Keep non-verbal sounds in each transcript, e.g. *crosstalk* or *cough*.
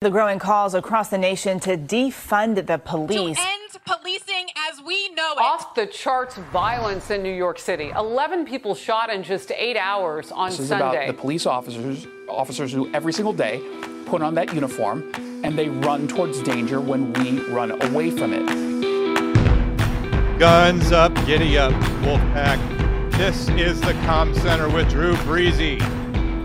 The growing calls across the nation to defund the police. To end policing as we know it. Off the charts violence in New York City. 11 people shot in just eight hours on this is Sunday. about the police officers, officers who every single day put on that uniform and they run towards danger when we run away from it. Guns up, giddy up, Wolfpack. This is the Com Center with Drew Breezy.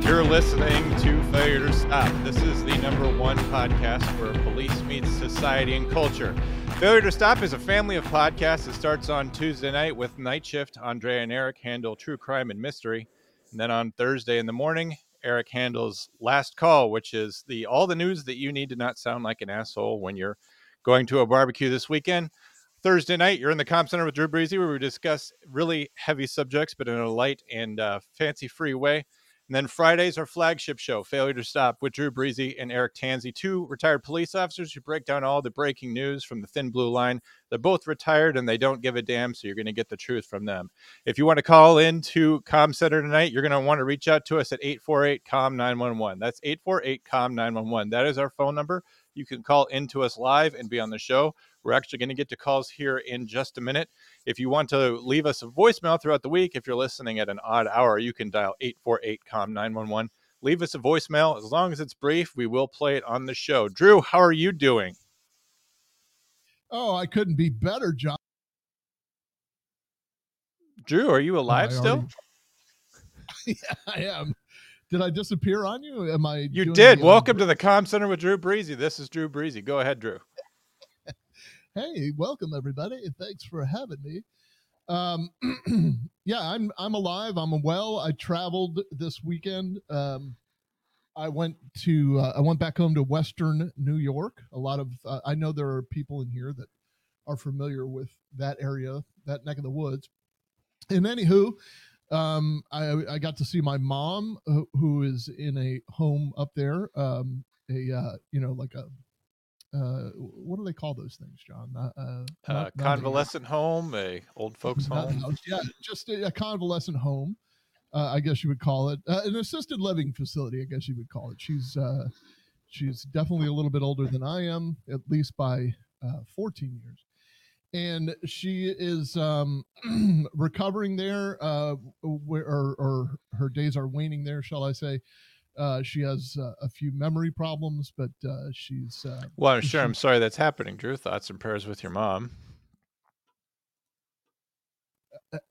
You're listening to Failure to Stop. This is the number one podcast where police meets society and culture. Failure to Stop is a family of podcasts that starts on Tuesday night with Night Shift. Andrea and Eric handle true crime and mystery. And then on Thursday in the morning, Eric handles Last Call, which is the all the news that you need to not sound like an asshole when you're going to a barbecue this weekend. Thursday night, you're in the Com Center with Drew Breezy, where we discuss really heavy subjects, but in a light and uh, fancy free way. And then Fridays, our flagship show, Failure to Stop, with Drew Breezy and Eric Tanzi, two retired police officers who break down all the breaking news from the thin blue line. They're both retired and they don't give a damn, so you're going to get the truth from them. If you want to call in to Com Center tonight, you're going to want to reach out to us at 848 COM 911. That's 848 COM 911. That is our phone number. You can call into us live and be on the show. We're actually going to get to calls here in just a minute. If you want to leave us a voicemail throughout the week, if you're listening at an odd hour, you can dial 848 COM 911. Leave us a voicemail. As long as it's brief, we will play it on the show. Drew, how are you doing? Oh, I couldn't be better, John. Drew, are you alive Oh, still? already- *laughs* yeah, I am. Did I disappear on you? Am I? You did. uh, Welcome to the Com Center with Drew Breezy. This is Drew Breezy. Go ahead, Drew. *laughs* Hey, welcome everybody. Thanks for having me. Um, *clears throat* yeah, I'm I'm alive. I'm well. I traveled this weekend. Um, I went to uh, I went back home to Western New York. A lot of uh, I know there are people in here that are familiar with that area, that neck of the woods. And anywho, um, I I got to see my mom, who, is in a home up there. Um, a uh, you know like a uh, what do they call those things, John? Uh, uh, Uh, not- convalescent home, a old folks home. house, Yeah, just a, a convalescent home, uh, I guess you would call it, uh, an assisted living facility. I guess you would call it. She's uh, she's definitely a little bit older than I am, at least by uh, 14 years, and she is um, *clears throat* recovering there, uh, where or, or her days are waning there, shall I say? Uh, she has uh, a few memory problems, but uh, she's uh, Well, I'm sure. she- I'm sorry that's happening, Drew. Thoughts and prayers with your mom.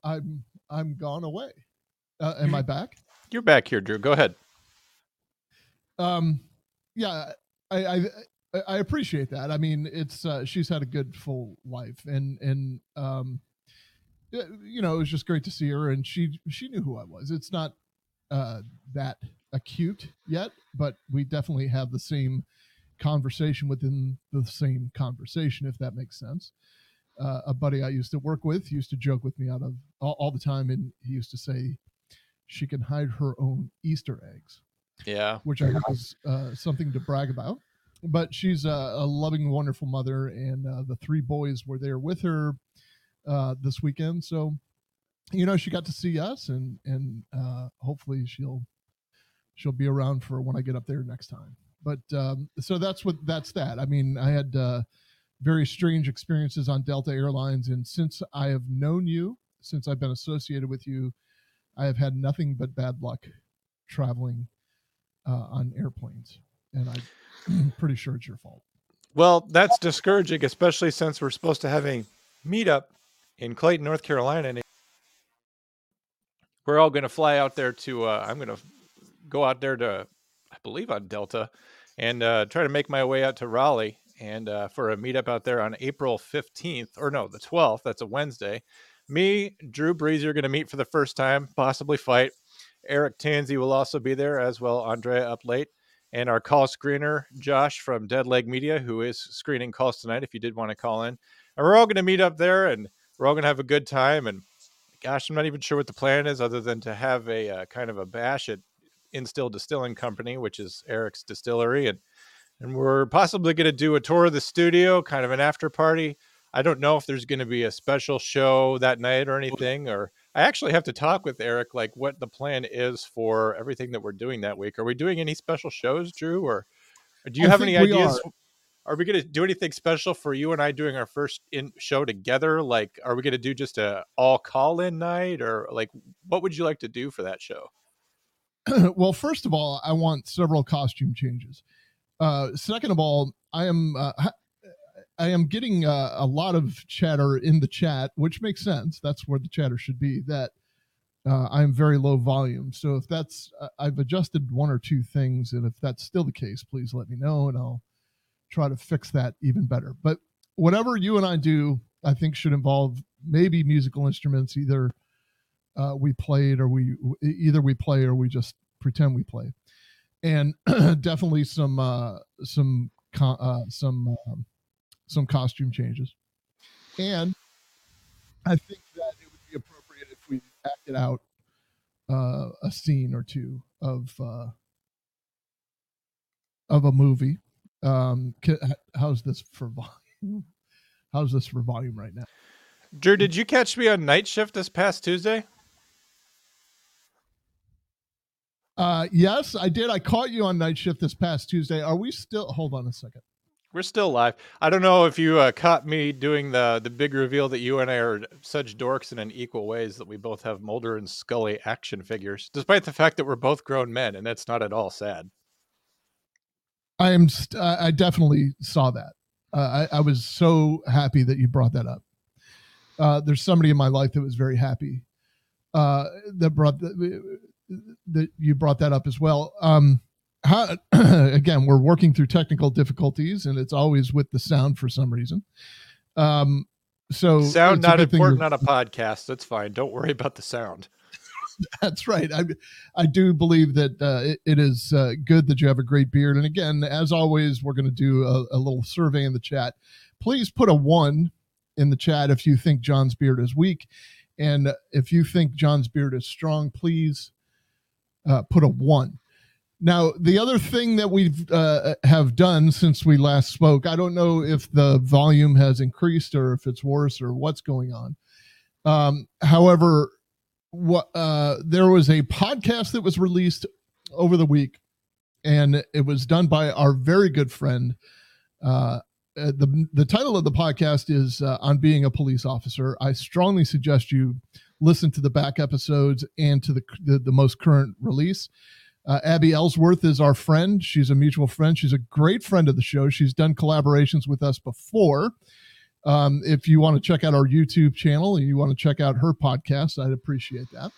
I'm I'm gone away. Uh, am I back? You're back here, Drew. Go ahead. um yeah I, I I- I appreciate that. I mean, it's uh, she's had a good full life, and and um, you know, it was just great to see her, and she she knew who I was. It's not uh, that acute yet, but we definitely have the same conversation within the same conversation, if that makes sense. Uh, a buddy I used to work with used to joke with me out of all, all the time, and he used to say she can hide her own Easter eggs Yeah. which I think is uh, something to brag about. But she's a, a loving, wonderful mother, and uh, the three boys were there with her uh, this weekend. So, you know, she got to see us, and and uh, hopefully she'll she'll be around for when I get up there next time. But um, so that's what that's that. I mean, I had uh, very strange experiences on Delta Airlines, and since I have known you, since I've been associated with you, I have had nothing but bad luck traveling uh, on airplanes, and I'm *clears throat* pretty sure it's your fault. Well, that's discouraging, especially since we're supposed to have a meetup in Clayton, North Carolina. And we're all going to fly out there to, uh, I'm going to go out there to, I believe, on Delta and uh, try to make my way out to Raleigh and uh, for a meetup out there on April 15th, or no, the 12th. That's a Wednesday. Me, Drew Breezy are going to meet for the first time, possibly fight. Eric Tanzi will also be there as well. Andrea up late and our call screener Josh from Dead Leg Media, who is screening calls tonight. If you did want to call in, and we're all going to meet up there, and we're all going to have a good time. And gosh, I'm not even sure what the plan is, other than to have a uh, kind of a bash at Instill Distilling Company, which is Eric's distillery, and and we're possibly going to do a tour of the studio, kind of an after party. I don't know if there's going to be a special show that night or anything, or I actually have to talk with Eric, like what the plan is for everything that we're doing that week. Are we doing any special shows, Drew, or Do you I have any ideas? Are. we going to do anything special for you and I doing our first in show together? Like, are we going to do just a all call in night, or like, what would you like to do for that show? *clears throat* well, first of all, I want several costume changes. Uh, second of all, I am uh, I am getting uh, a lot of chatter in the chat, which makes sense. That's where the chatter should be. That uh, I'm very low volume. So if that's uh, I've adjusted one or two things, and if that's still the case, please let me know, and I'll try to fix that even better. But whatever you and I do, I think should involve maybe musical instruments. Either uh, we played, or we either we play, or we just pretend we play, and *clears throat* definitely some uh, some uh, some um, some costume changes, and I think that it would be appropriate if we acted out uh, a scene or two of uh, of a movie. Um, how's this for volume? *laughs* How's this for volume right now? Drew, did you catch me on night shift this past Tuesday? Uh, yes, I did. I caught you on night shift this past Tuesday. Are we still? Hold on a second. We're still live. I don't know if you uh, caught me doing the the big reveal that you and I are such dorks in an equal ways that we both have Mulder and Scully action figures, despite the fact that we're both grown men, and that's not at all sad. I am. St- I definitely saw that. Uh, I, I, was so happy that you brought that up. Uh, there's somebody in my life that was very happy uh, that brought the, that you brought that up as well. Um, how, *clears throat* again, we're working through technical difficulties, and it's always with the sound for some reason. Um, so sound not important on a podcast. That's fine. Don't worry about the sound. *laughs* That's right. I I do believe that uh, it, it is uh, good that you have a great beard. And again, as always, we're going to do a, a little survey in the chat. Please put a one in the chat if you think John's beard is weak, and if you think John's beard is strong, please uh, put a one. Now, the other thing that we've uh, have done since we last spoke, I don't know if the volume has increased or if it's worse or what's going on. Um, however, what uh, there was a podcast that was released over the week, and it was done by our very good friend. Uh, uh the the title of the podcast is uh, on being a police officer. I strongly suggest you listen to the back episodes and to the the, the most current release. Uh, Abby Ellsworth is our friend. She's a mutual friend. She's a great friend of the show. She's done collaborations with us before. Um, if you want to check out our YouTube channel and you want to check out her podcast, I'd appreciate that.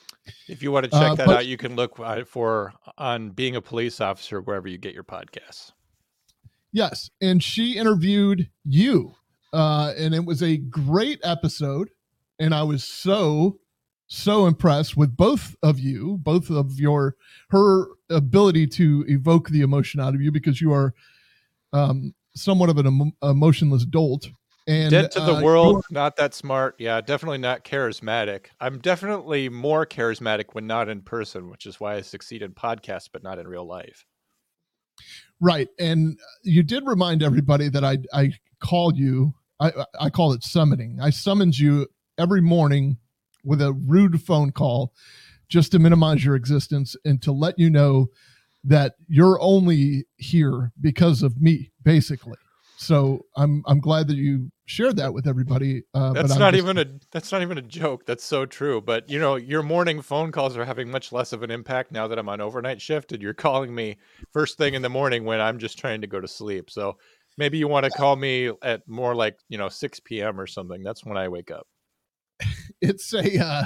If you want to check uh, that but, out, you can look for on being a police officer wherever you get your podcasts. Yes, and she interviewed you, uh, and it was a great episode. And I was so so impressed with both of you, both of your her ability to evoke the emotion out of you because you are um, somewhat of an em- emotionless dolt. And dead to the uh, world, not that smart. Yeah, definitely not charismatic. I'm definitely more charismatic when not in person, which is why I succeed in podcasts, but not in real life. Right, and you did remind everybody that I I called you. I I call it summoning. I summoned you every morning with a rude phone call just to minimize your existence and to let you know that you're only here because of me, basically. So I'm I'm glad that you shared that with everybody. Uh, that's not just, even a that's not even a joke. That's so true. But you know, your morning phone calls are having much less of an impact now that I'm on overnight shift, and you're calling me first thing in the morning when I'm just trying to go to sleep. So maybe you want to call me at more like you know 6 p.m. or something. That's when I wake up. It's a uh,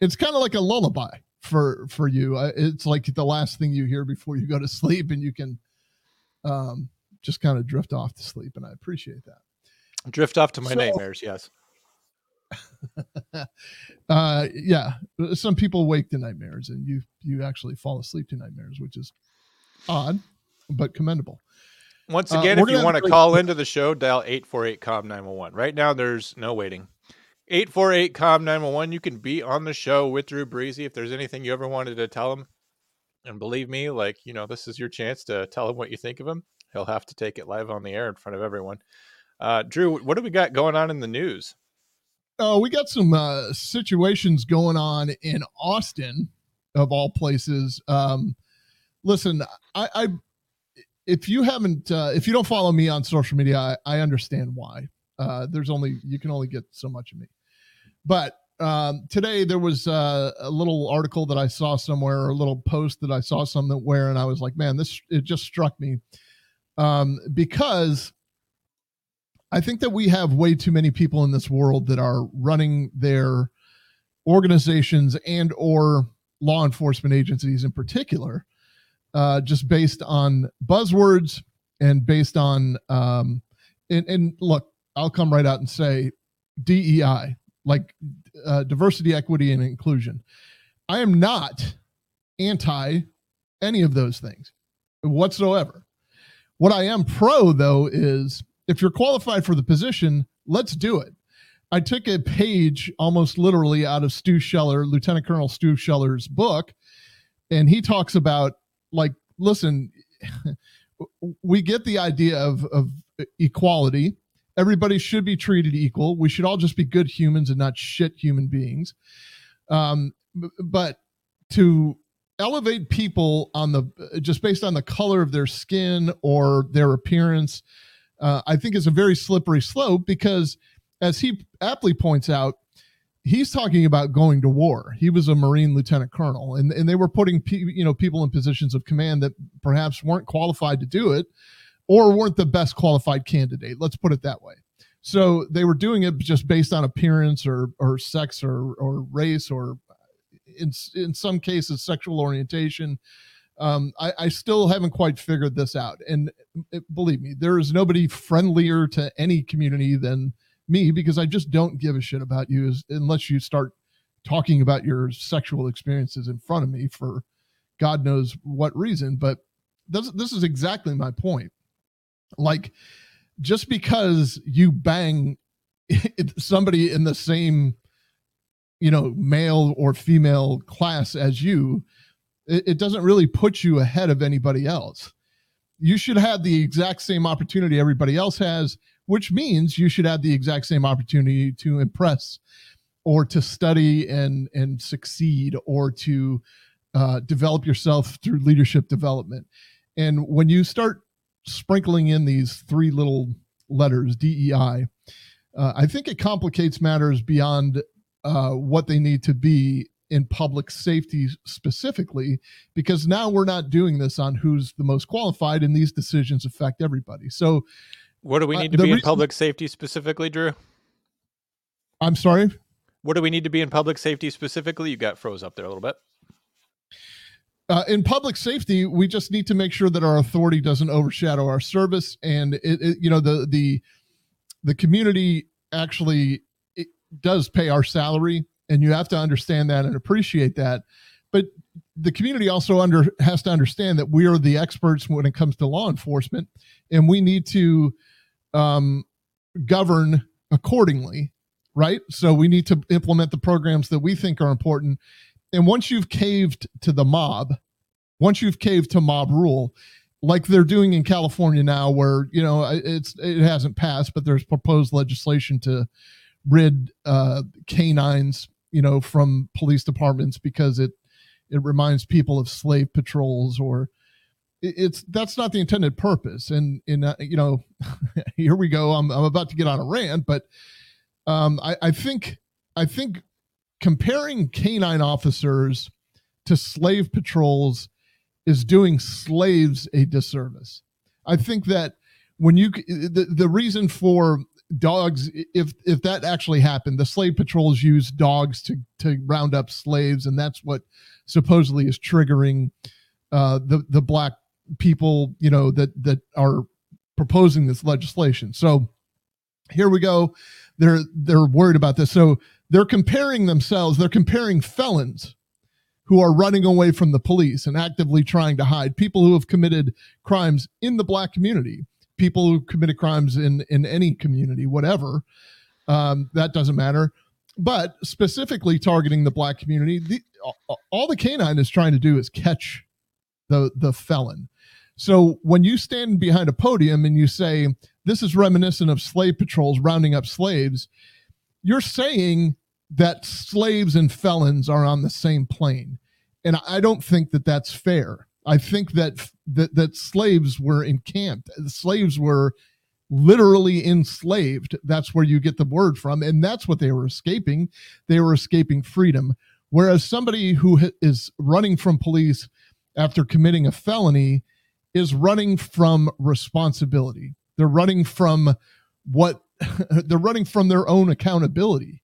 it's kind of like a lullaby for for you. Uh, it's like the last thing you hear before you go to sleep, and you can um, just kind of drift off to sleep. And I appreciate that. Drift off to my so, nightmares. Yes. *laughs* uh, yeah. Some people wake to nightmares, and you you actually fall asleep to nightmares, which is odd but commendable. Once uh, again, uh, if you want to call into the show, dial 848 COM 911. Right now, there's no waiting. 848 COM 911. You can be on the show with Drew Breezy if there's anything you ever wanted to tell him. And believe me, like, you know, this is your chance to tell him what you think of him. He'll have to take it live on the air in front of everyone. Uh, Drew, what do we got going on in the news? Oh, we got some uh, situations going on in Austin, of all places. Um, listen, I, I if you haven't, uh, if you don't follow me on social media, I, I understand why. Uh, there's only you can only get so much of me. But um, today there was uh, a little article that I saw somewhere, or a little post that I saw somewhere, and I was like, man, this it just struck me. Um, because I think that we have way too many people in this world that are running their organizations and or law enforcement agencies in particular, uh, just based on buzzwords and based on um, and, and look, I'll come right out and say DEI, like uh, diversity, equity, and inclusion. I am not anti any of those things whatsoever. What I am pro, though, is if you're qualified for the position, let's do it. I took a page almost literally out of Stu Scheller, Lieutenant Colonel Stu Scheller's book, and he talks about like, listen, *laughs* we get the idea of, of equality. Everybody should be treated equal. We should all just be good humans and not shit human beings. Um, but to elevate people on the just based on the color of their skin or their appearance, uh, I think is a very slippery slope because, as he aptly points out, he's talking about going to war. He was a Marine lieutenant colonel, and, and they were putting pe- you know people in positions of command that perhaps weren't qualified to do it, or weren't the best qualified candidate. Let's put it that way. So they were doing it just based on appearance or or sex or or race or in in some cases sexual orientation. Um, I, I still haven't quite figured this out, and it, believe me, there is nobody friendlier to any community than me because I just don't give a shit about you as, unless you start talking about your sexual experiences in front of me for God knows what reason. But this, this is exactly my point. Like, just because you bang *laughs* somebody in the same you know male or female class as you it, it, doesn't really put you ahead of anybody else. You should have the exact same opportunity everybody else has which means you should have the exact same opportunity to impress or to study and and succeed or to uh, develop yourself through leadership development. And when you start sprinkling in these three little letters dei uh, i think it complicates matters beyond uh, what they need to be in public safety specifically, because now we're not doing this on who's the most qualified, and these decisions affect everybody. So, what do we uh, need uh, to be reason- in public safety specifically, Drew? I'm sorry. What do we need to be in public safety specifically? You got froze up there a little bit. Uh, in public safety, we just need to make sure that our authority doesn't overshadow our service, and it, it you know the the the community actually does pay our salary and you have to understand that and appreciate that. But the community also under has to understand that we are the experts when it comes to law enforcement and we need to um, govern accordingly right? So we need to implement the programs that we think are important and once you've caved to the mob once you've caved to mob rule like they're doing in california now where you know it's it hasn't passed but there's proposed legislation to rid uh, canines, you know, from police departments because it it reminds people of slave patrols or it's that's not the intended purpose. And in uh, you know, *laughs* here we go. I'm I'm about to get on a rant, but um, I, I think I think comparing canine officers to slave patrols is doing slaves a disservice. I think that when you the, the reason for dogs if if that actually happened the slave patrols use dogs to to round up slaves and that's what supposedly is triggering uh the the black people you know that that are proposing this legislation. So here we go. They're they're worried about this. So they're comparing themselves they're comparing felons who are running away from the police and actively trying to hide people who have committed crimes in the black community people who committed crimes in in any community, whatever. Um, that doesn't matter. But specifically targeting the black community, the, all the canine is trying to do is catch the the felon. So when you stand behind a podium and you say this is reminiscent of slave patrols rounding up slaves, you're saying that slaves and felons are on the same plane. And I don't think that that's fair. I think that that that slaves were encamped. Slaves were literally enslaved. That's where you get the word from, and that's what they were escaping. They were escaping freedom. Whereas somebody who is running from police after committing a felony is running from responsibility. They're running from what *laughs* they're running from their own accountability.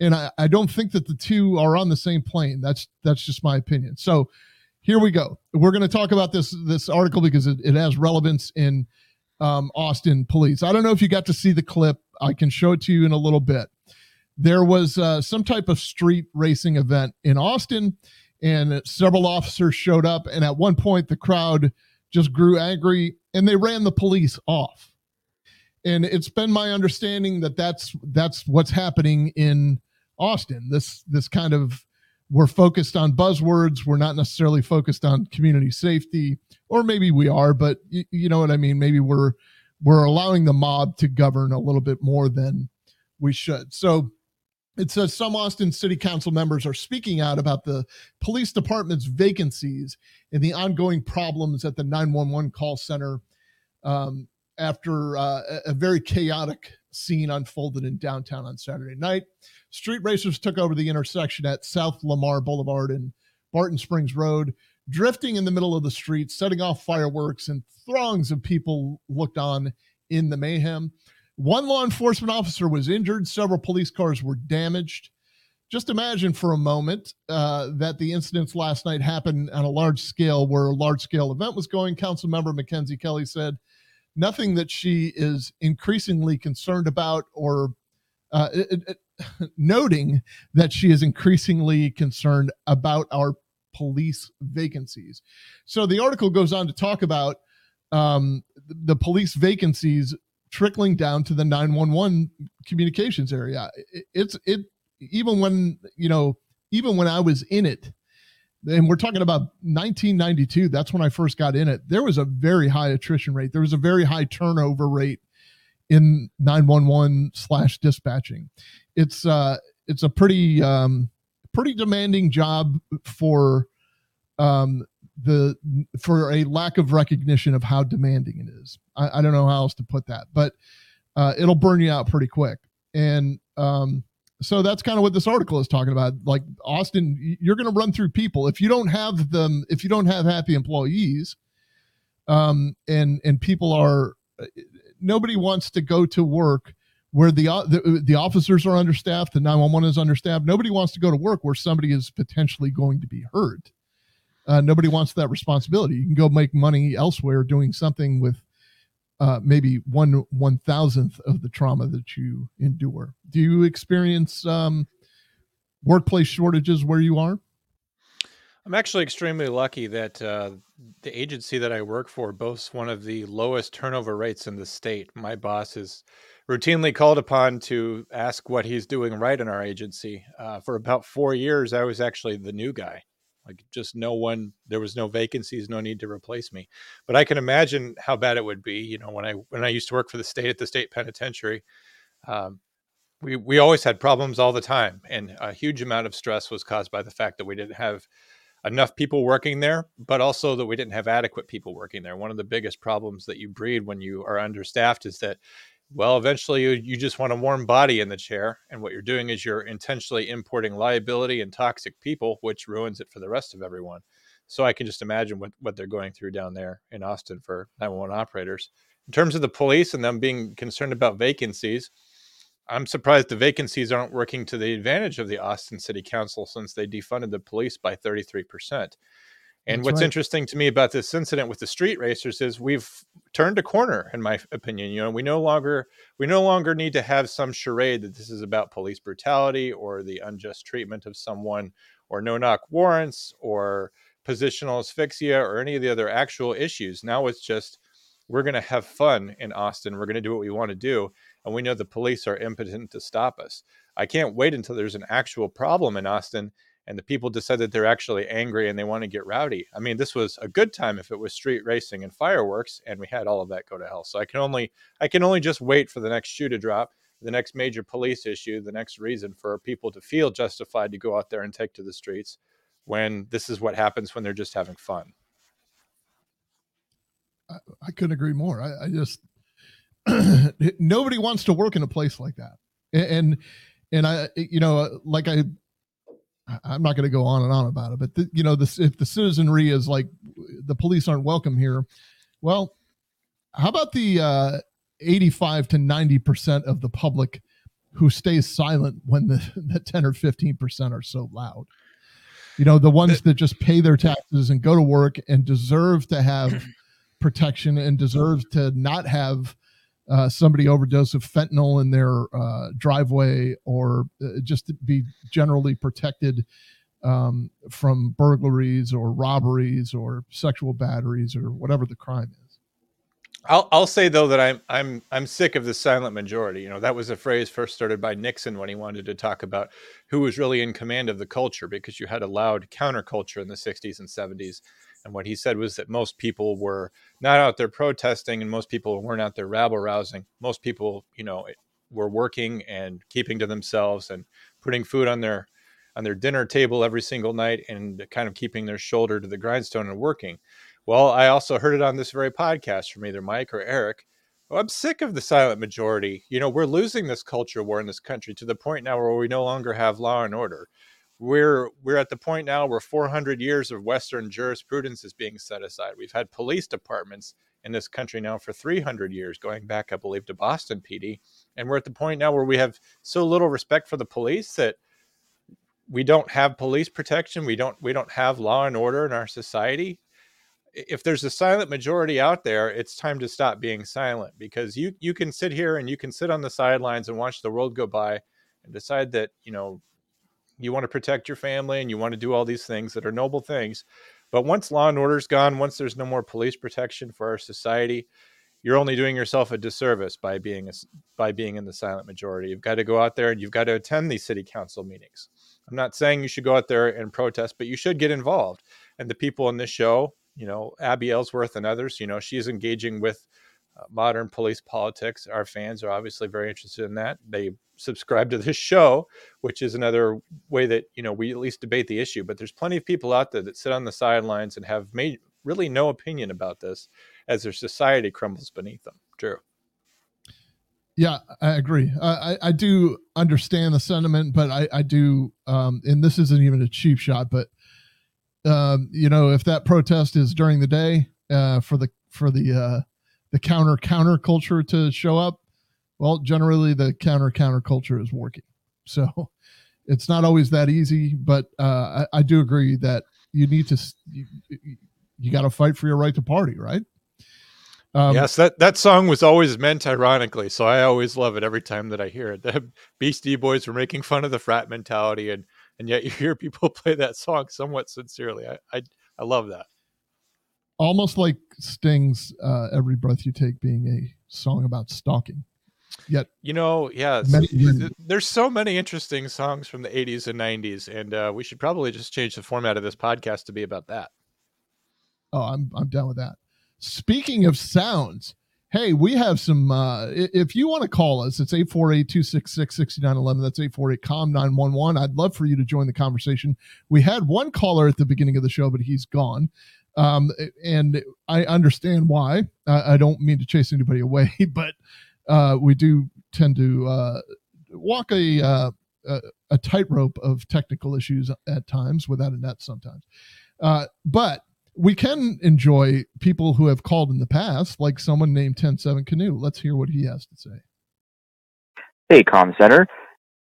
And I, I don't think that the two are on the same plane. That's that's just my opinion. So here we go. We're going to talk about this this article because it, it has relevance in um, Austin police. I don't know if you got to see the clip. I can show it to you in a little bit. There was uh, some type of street racing event in Austin, and several officers showed up. And at one point, the crowd just grew angry and they ran the police off. And it's been my understanding that that's that's what's happening in Austin. This this kind of we're focused on buzzwords. We're not necessarily focused on community safety, or maybe we are, but you, you know what I mean. Maybe we're we're allowing the mob to govern a little bit more than we should. So it says some Austin City Council members are speaking out about the police department's vacancies and the ongoing problems at the 911 call center um, after uh, a very chaotic scene unfolded in downtown on Saturday night. Street racers took over the intersection at South Lamar Boulevard and Barton Springs Road, drifting in the middle of the street, setting off fireworks, and throngs of people looked on in the mayhem. One law enforcement officer was injured, several police cars were damaged. Just imagine for a moment uh, that the incidents last night happened on a large scale where a large scale event was going. Council member Mackenzie Kelly said nothing that she is increasingly concerned about or uh, it, it, *laughs* noting that she is increasingly concerned about our police vacancies. So the article goes on to talk about um, the police vacancies trickling down to the 911 communications area. It, it's it even when you know even when I was in it, and we're talking about 1992. That's when I first got in it. There was a very high attrition rate. There was a very high turnover rate in 911 slash dispatching. It's uh it's a pretty um pretty demanding job for um the for a lack of recognition of how demanding it is. I, I don't know how else to put that, but uh, it'll burn you out pretty quick. And um, so that's kind of what this article is talking about. Like Austin, you're going to run through people if you don't have them. If you don't have happy employees, um, and and people are nobody wants to go to work where the, the the officers are understaffed, the 911 is understaffed. Nobody wants to go to work where somebody is potentially going to be hurt. Uh, nobody wants that responsibility. You can go make money elsewhere doing something with uh, maybe one one thousandth of the trauma that you endure. Do you experience um, workplace shortages where you are? I'm actually extremely lucky that uh, the agency that I work for boasts one of the lowest turnover rates in the state. My boss is routinely called upon to ask what he's doing right in our agency. Uh, for about four years, I was actually the new guy. Like just no one, there was no vacancies, no need to replace me. But I can imagine how bad it would be. You know, when I when I used to work for the state at the state penitentiary, um, we we always had problems all the time, and a huge amount of stress was caused by the fact that we didn't have enough people working there, but also that we didn't have adequate people working there. One of the biggest problems that you breed when you are understaffed is that well, eventually you, you just want a warm body in the chair. And what you're doing is you're intentionally importing liability and toxic people, which ruins it for the rest of everyone. So I can just imagine what, what they're going through down there in Austin for 911 operators. In terms of the police and them being concerned about vacancies, I'm surprised the vacancies aren't working to the advantage of the Austin City Council since they defunded the police by 33%. And That's what's right. interesting to me about this incident with the street racers is we've turned a corner, in my opinion. You know, we no longer we no longer need to have some charade that this is about police brutality or the unjust treatment of someone, or no knock warrants, or positional asphyxia, or any of the other actual issues. Now it's just we're going to have fun in Austin. We're going to do what we want to do, and we know the police are impotent to stop us. I can't wait until there's an actual problem in Austin and the people decide that they're actually angry and they want to get rowdy. I mean, this was a good time if it was street racing and fireworks, and we had all of that go to hell. So I can only I can only just wait for the next shoe to drop, the next major police issue, the next reason for people to feel justified to go out there and take to the streets when this is what happens when they're just having fun. I, I couldn't agree more. I, I just *clears throat* nobody wants to work in a place like that, and and I you know like I I'm not going to go on and on about it, but the, you know this if the citizenry is like the police aren't welcome here, well, how about the uh, 85 to 90 percent of the public who stays silent when the, *laughs* the 10 or 15 percent are so loud? You know, the ones that just pay their taxes and go to work and deserve to have *clears throat* protection and deserve to not have uh, somebody overdose of fentanyl in their uh, driveway or uh, just be generally protected um, from burglaries or robberies or sexual batteries or whatever the crime is. I'll I'll say though that I'm I'm I'm sick of the silent majority. You know, that was a phrase first started by Nixon when he wanted to talk about who was really in command of the culture because you had a loud counterculture in the 60s and 70s. And what he said was that most people were not out there protesting and most people weren't out there rabble rousing. Most people, you know, were working and keeping to themselves and putting food on their on their dinner table every single night and kind of keeping their shoulder to the grindstone and working. Well, I also heard it on this very podcast from either Mike or Eric. Well, I'm sick of the silent majority. You know, we're losing this culture war in this country to the point now where we no longer have law and order. We're we're at the point now where 400 years of Western jurisprudence is being set aside. We've had police departments in this country now for 300 years, going back, I believe, to Boston PD, and we're at the point now where we have so little respect for the police that we don't have police protection. We don't we don't have law and order in our society if there's a silent majority out there, it's time to stop being silent because you you can sit here and you can sit on the sidelines and watch the world go by and decide that, you know, you want to protect your family and you want to do all these things that are noble things. But once law and order's gone, once there's no more police protection for our society, you're only doing yourself a disservice by being a, by being in the silent majority. You've got to go out there and you've got to attend these city council meetings. I'm not saying you should go out there and protest, but you should get involved. And the people in this show you know, Abby Ellsworth and others, you know, she's engaging with modern police politics. Our fans are obviously very interested in that. They subscribe to this show, which is another way that, you know, we at least debate the issue. But there's plenty of people out there that sit on the sidelines and have made really no opinion about this as their society crumbles beneath them. Drew. Yeah, I agree. I, I do understand the sentiment, but I, I do, um, and this isn't even a cheap shot, but um, you know, if that protest is during the day uh, for the for the uh, the counter counter culture to show up, well, generally the counter counter culture is working. So *laughs* it's not always that easy, but uh, I, I do agree that you need to you, you got to fight for your right to party, right? Um, yes, that, that song was always meant ironically, so I always love it every time that I hear it. *laughs* The Beastie Boys were making fun of the frat mentality, and and yet you hear people *laughs* play that song somewhat sincerely. I I, I love that. Almost like Sting's uh, "Every Breath You Take" being a song about stalking. Yet, you know, yeah, there's so many interesting songs from the 80s and 90s, and uh, we should probably just change the format of this podcast to be about that. Oh, I'm I'm down with that. Speaking of sounds, Hey, we have some. Uh, if you want to call us, it's 848 266 6911. That's 848 COM 911. I'd love for you to join the conversation. We had one caller at the beginning of the show, but he's gone. Um, and I understand why. I, I, don't mean to chase anybody away, *laughs* but uh, we do tend to uh, walk a, uh, a, a tightrope of technical issues at times without a net sometimes. Uh, but we can enjoy people who have called in the past, like someone named 107 Canoe. Let's hear what he has to say. Hey, Com Center.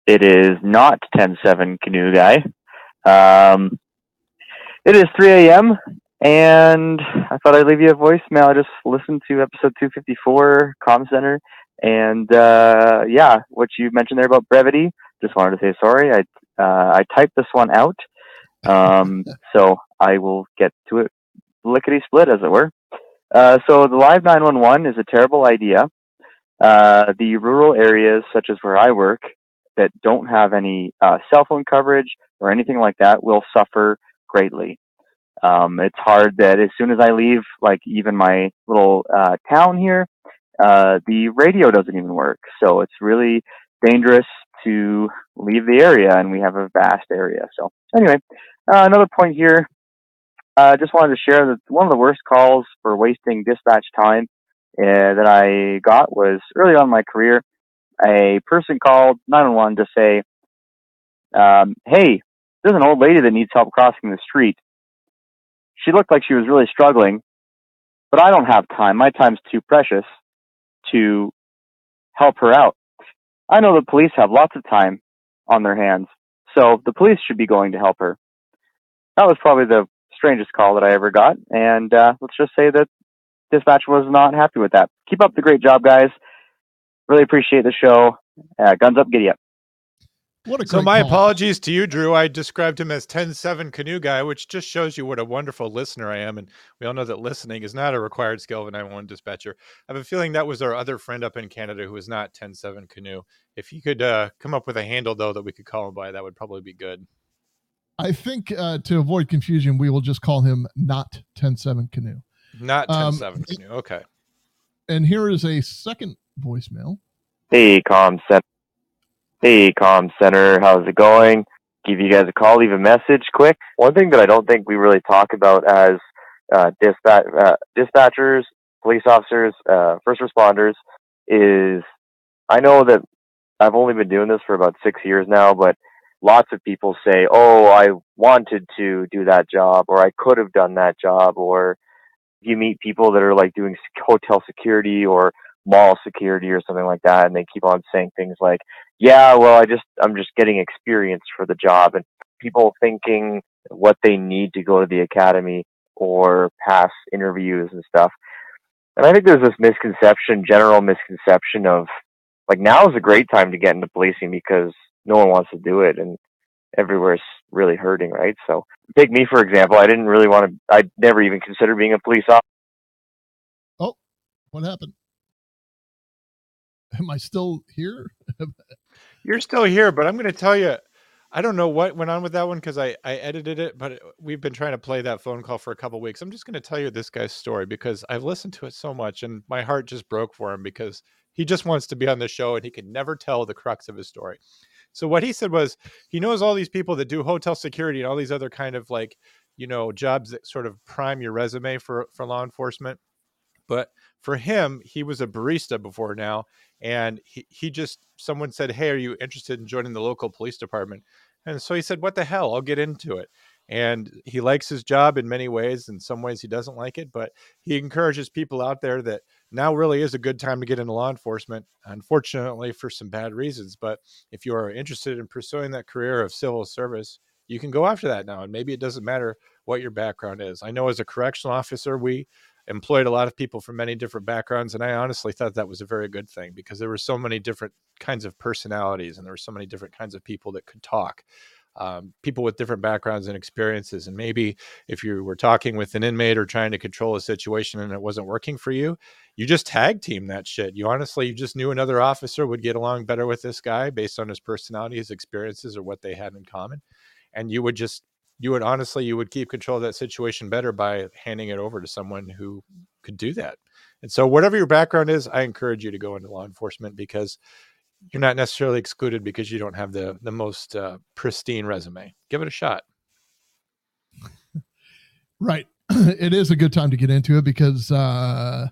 It is not 107 Canoe Guy. Um, it is 3 a.m., and I thought I'd leave you a voicemail. I just listened to episode 254, Com Center, and uh, yeah, what you mentioned there about brevity. Just wanted to say sorry. I uh, I typed this one out um, *laughs* so I will get to it lickety split, as it were. Uh, so the live 911 is a terrible idea. Uh, the rural areas, such as where I work, that don't have any uh, cell phone coverage or anything like that, will suffer greatly. Um, it's hard that as soon as I leave, like even my little uh, town here, uh, the radio doesn't even work. So it's really dangerous to leave the area, and we have a vast area. So anyway, uh, another point here I uh, just wanted to share that one of the worst calls for wasting dispatch time uh, that I got was early on in my career. A person called 911 to say, um, "Hey, there's an old lady that needs help crossing the street. She looked like she was really struggling, but I don't have time. My time's too precious to help her out. I know the police have lots of time on their hands, so the police should be going to help her. That was probably the strangest call that I ever got, and uh, let's just say that dispatch was not happy with that. Keep up the great job, guys. Really appreciate the show. Uh, guns up, giddy up. What a So my call. apologies to you, Drew. I described him as 10-7 canoe guy, which just shows you what a wonderful listener I am. And we all know that listening is not a required skill of a 911 dispatcher. I have a feeling that was our other friend up in Canada who was not 10-7 canoe. If he could uh, come up with a handle though that we could call him by, that would probably be good. I think uh, to avoid confusion, we will just call him not 10-7 canoe. Not Um, 10-7 canoe. Okay. And here is a second voicemail. Hey, Com Center. Hey, Com Center. How's it going? Give you guys a call, leave a message quick. One thing that I don't think we really talk about as uh, dispatch, uh, dispatchers, police officers, uh, first responders is I know that I've only been doing this for about six years now, but lots of people say, oh, I wanted to do that job, or I could have done that job, or you meet people that are like doing hotel security or mall security or something like that and they keep on saying things like yeah well i just i'm just getting experience for the job and people thinking what they need to go to the academy or pass interviews and stuff. And i think there's this misconception general misconception of like now is a great time to get into policing because no one wants to do it and everywhere's really hurting right? So take me for example i didn't really want to i never even considered being a police officer. Oh, What happened? Am I still here? You're still here, but I'm going to tell you, I don't know what went on with that one because I, I edited it, but we've been trying to play that phone call for a couple weeks. I'm just going to tell you this guy's story because I've listened to it so much and my heart just broke for him because he just wants to be on the show and he can never tell the crux of his story. So what he said was he knows all these people that do hotel security and all these other kind of like, you know, jobs that sort of prime your resume for for law enforcement. But for him, he was a barista before now and he, he just someone said hey are you interested in joining the local police department? And so he said what the hell? I'll get into it. And he likes his job in many ways in some ways he doesn't like it but he encourages people out there that now really is a good time to get into law enforcement unfortunately for some bad reasons but if you are interested in pursuing that career of civil service you can go after that now and maybe it doesn't matter what your background is. I know as a correctional officer we employed a lot of people from many different backgrounds and i honestly thought that was a very good thing because there were so many different kinds of personalities and there were so many different kinds of people that could talk um, people with different backgrounds and experiences and maybe if you were talking with an inmate or trying to control a situation and it wasn't working for you you just tag team that shit. You honestly you just knew another officer would get along better with this guy based on his personality his experiences or what they had in common and you would just you would honestly you would keep control of that situation better by handing it over to someone who could do that. And so whatever your background is i encourage you to go into law enforcement because you're not necessarily excluded because you don't have the the most uh, pristine resume. Give it a shot. Right. *clears throat* it is a good time to get into it because uh,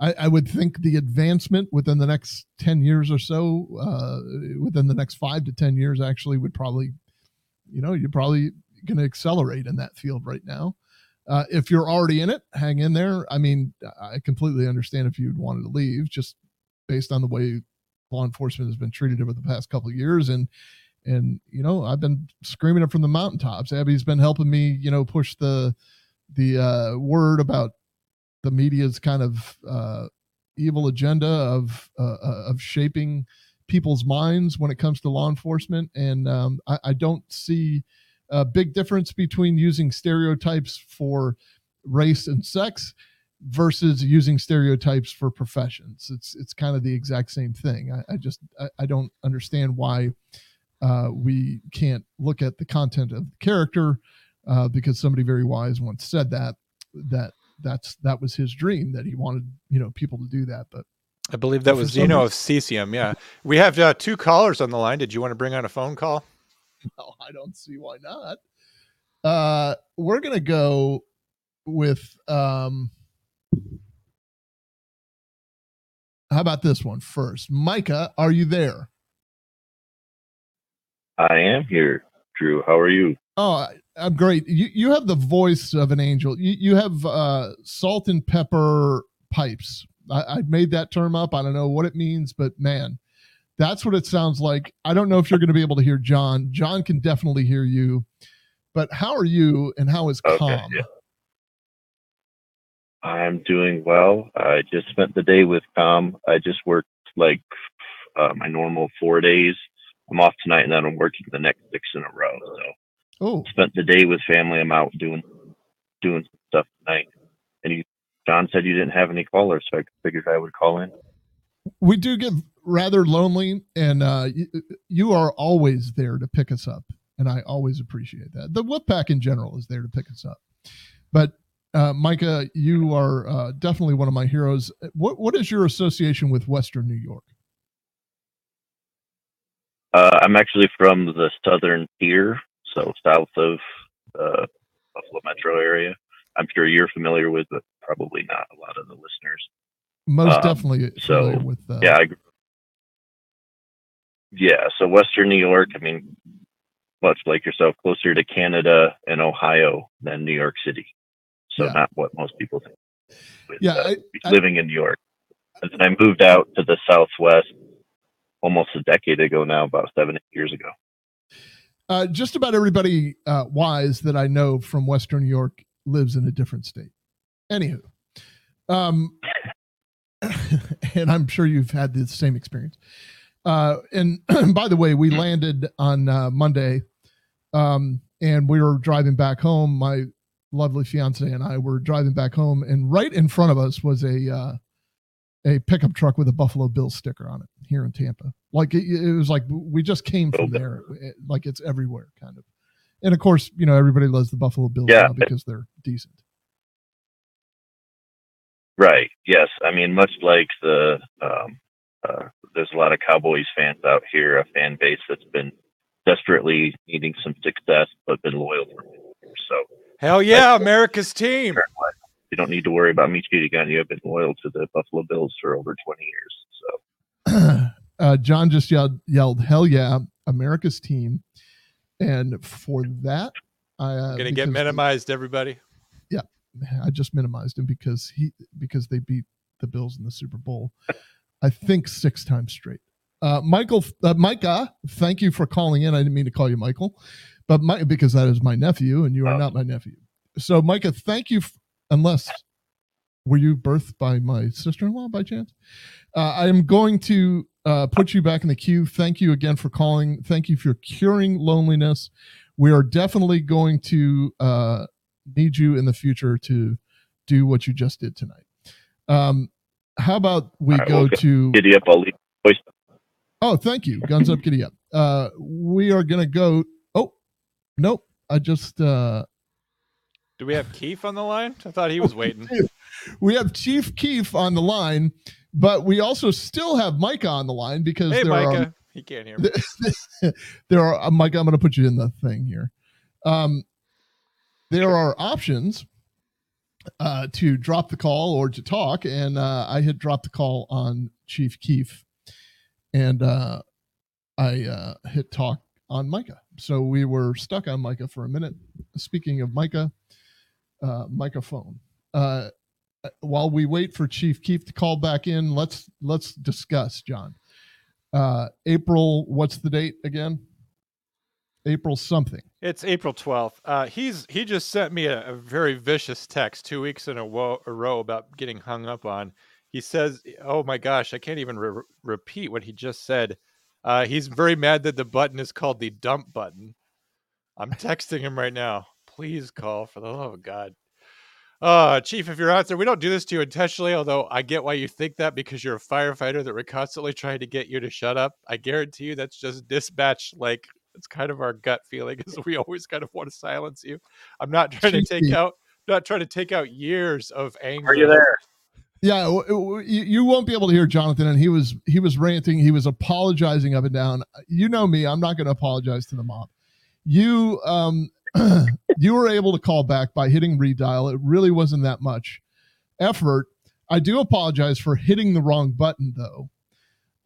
I, would think the advancement within the next 10 years or so, uh, within the next five to 10 years, actually would probably, you know, you're probably going to accelerate in that field right now. Uh, if you're already in it, hang in there. I mean, I completely understand if you'd wanted to leave just based on the way law enforcement has been treated over the past couple of years. And, and, you know, I've been screaming it from the mountaintops. Abby's been helping me, you know, push the, the uh, word about the media's kind of uh, evil agenda of uh, uh, of shaping people's minds when it comes to law enforcement, and um, I, I don't see a big difference between using stereotypes for race and sex versus using stereotypes for professions. It's it's kind of the exact same thing. I, I just I, I don't understand why uh, we can't look at the content of the character uh, because somebody very wise once said that that that's that was his dream that he wanted you know people to do that but i believe that was Zeno of Citium yeah we have uh, two callers on the line did you want to bring on a phone call *laughs* no i don't see why not uh we're gonna go with um how about this one first? Micah, are you there? I am here, Drew. How are you? Oh, I'm great. You you have the voice of an angel. You you have uh, salt and pepper pipes. I, I made that term up. I don't know what it means, but man, that's what it sounds like. I don't know if you're going to be able to hear John. John can definitely hear you. But how are you, and how is Okay, calm? yeah. I'm doing well. I just spent the day with Com. I just worked like uh, my normal four days. I'm off tonight, and then I'm working the next six in a row. So Oh, spent the day with family. I'm out doing doing stuff tonight. And you, John said you didn't have any callers, so I figured I would call in. we do get rather lonely, and uh, you, you are always there to pick us up, and I always appreciate that. The Wolf Pack in general is there to pick us up, but uh, Micah, you are uh, definitely one of my heroes. What what is your association with Western New York? Uh, I'm actually from the southern tier, so south of uh, Buffalo metro area. I'm sure you're familiar with, but probably not a lot of the listeners. Most Um, definitely so, with uh, yeah, I, gr- yeah. So Western New York. I mean, much like yourself, closer to Canada and Ohio than New York City. So Yeah. not what most people think. With, Yeah, uh, I- I- living in New York. And then I moved out to the Southwest almost a decade ago now, about seven eight years ago. uh, just about everybody uh, wise that I know from Western New York lives in a different state. Anywho, um, *laughs* and I'm sure you've had the same experience. Uh, and *clears throat* by the way, we landed on uh, Monday, um, and we were driving back home. My lovely fiance and I were driving back home, and right in front of us was a uh, a pickup truck with a Buffalo Bills sticker on it here in Tampa. Like it, it was like we just came from there. It- like it's everywhere, kind of. And of course, you know everybody loves the Buffalo Bills Yeah. now because they're decent. Right. Yes. I mean, much like the, um, uh, there's a lot of Cowboys fans out here, a fan base that's been desperately needing some success, but been loyal for many years. So Hell yeah, America's team. you don't need to worry about me cheating on you. I've been loyal to the Buffalo Bills for over 20 years. So *clears throat* uh, John just yelled, yelled, "Hell yeah, America's team!" And for that, I uh, Gonna get because- minimized, everybody. Yeah, I just minimized him because he because they beat the Bills in the Super Bowl. I think six times straight. Uh, Michael, uh, Micah, thank you for calling in. I didn't mean to call you Michael, but my, because that is my nephew, and you are Oh. not my nephew. So, Micah, thank you. F- unless were you birthed by my sister-in-law by chance? Uh, I am going to uh, put you back in the queue. Thank you again for calling. Thank you for curing loneliness. We are definitely going to uh, need you in the future to do what you just did tonight. Um, how about we All right, go well, to? giddy up, I'll leave voice. Oh, thank you. Guns up, giddy up. Uh, we are gonna go. Oh, nope. I just uh, Do we have Keith on the line? I thought he was waiting. *laughs* we have Chief Keef on the line, but we also still have Micah on the line because Hey, there are Micah. He can't hear me. *laughs* there are uh, Mike. I'm going to put you in the thing here. Um, there are options uh, to drop the call or to talk, and uh, I had dropped the call on Chief Keef, and uh, I uh, hit talk on Micah. So we were stuck on Micah for a minute. Speaking of Micah, uh, microphone. Uh, while we wait for Chief Keef to call back in, let's let's discuss, John. Uh, April, what's the date again? April something. It's April 12th. Uh, he's he just sent me a, a very vicious text two weeks in a, wo- a row about getting hung up on. He says, "Oh my gosh, I can't even re- repeat what he just said." Uh, he's very mad that the button is called the dump button. I'm *laughs* texting him right now. Please call for the love of God. Uh, Chief, if you're out there, we don't do this to you intentionally, although I get why you think that because you're a firefighter that we're constantly trying to get you to shut up. I guarantee you that's just dispatch like it's kind of our gut feeling is we always kind of want to silence you. I'm not trying to take out not trying to take out years of anger. Are you there? Yeah, w- w- you, you won't be able to hear Jonathan, and he was he was ranting. He was apologizing up and down. You know me; I'm not going to apologize to the mob. You um *clears throat* you were able to call back by hitting redial. It really wasn't that much effort. I do apologize for hitting the wrong button though,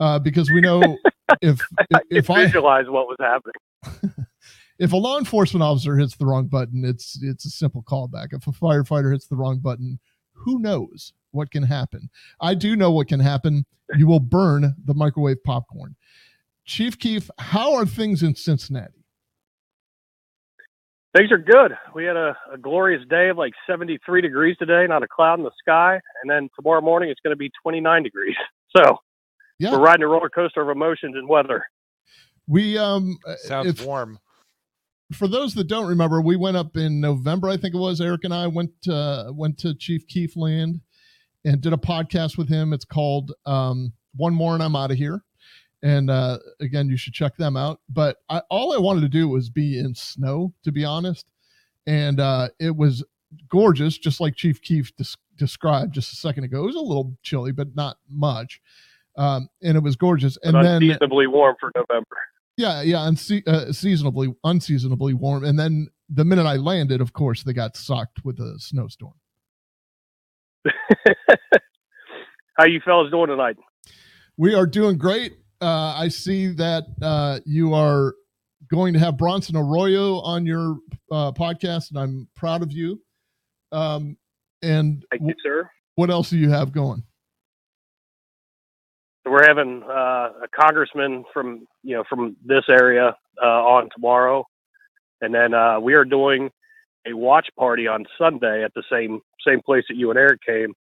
uh, because we know *laughs* if if, if I visualize what was happening. *laughs* if a law enforcement officer hits the wrong button, it's it's a simple callback. If a firefighter hits the wrong button, who knows what can happen? I do know what can happen. You will burn the microwave popcorn. Chief Keef, how are things in Cincinnati? Things are good. We had a, a glorious day of like 73 degrees today, not a cloud in the sky. And then tomorrow morning it's going to be 29 degrees. *laughs* So Yeah. we're riding a roller coaster of emotions and weather. We um Sounds if- warm. for those that don't remember, we went up in November, I think it was. Eric and I went uh, went to Chief Keef Land and did a podcast with him. It's called um, "One More and I'm Out of Here," and uh, again, you should check them out. But I, all I wanted to do was be in snow, to be honest, and uh, it was gorgeous, just like Chief Keef des- described just a second ago. It was a little chilly, but not much. Um, and it was gorgeous. And then unseasonably warm for November. yeah, yeah, unse- uh, seasonably, unseasonably warm. And then the minute I landed, of course, they got socked with a snowstorm. *laughs* How you fellas doing tonight? We are doing great. Uh, I see that uh, you are going to have Bronson Arroyo on your uh, podcast, and I'm proud of you. Um, and Thank you, sir. what else do you have going? We're having uh, a congressman from you know from this area uh, on tomorrow, and then uh, we are doing a watch party on Sunday at the same same place that you and Eric came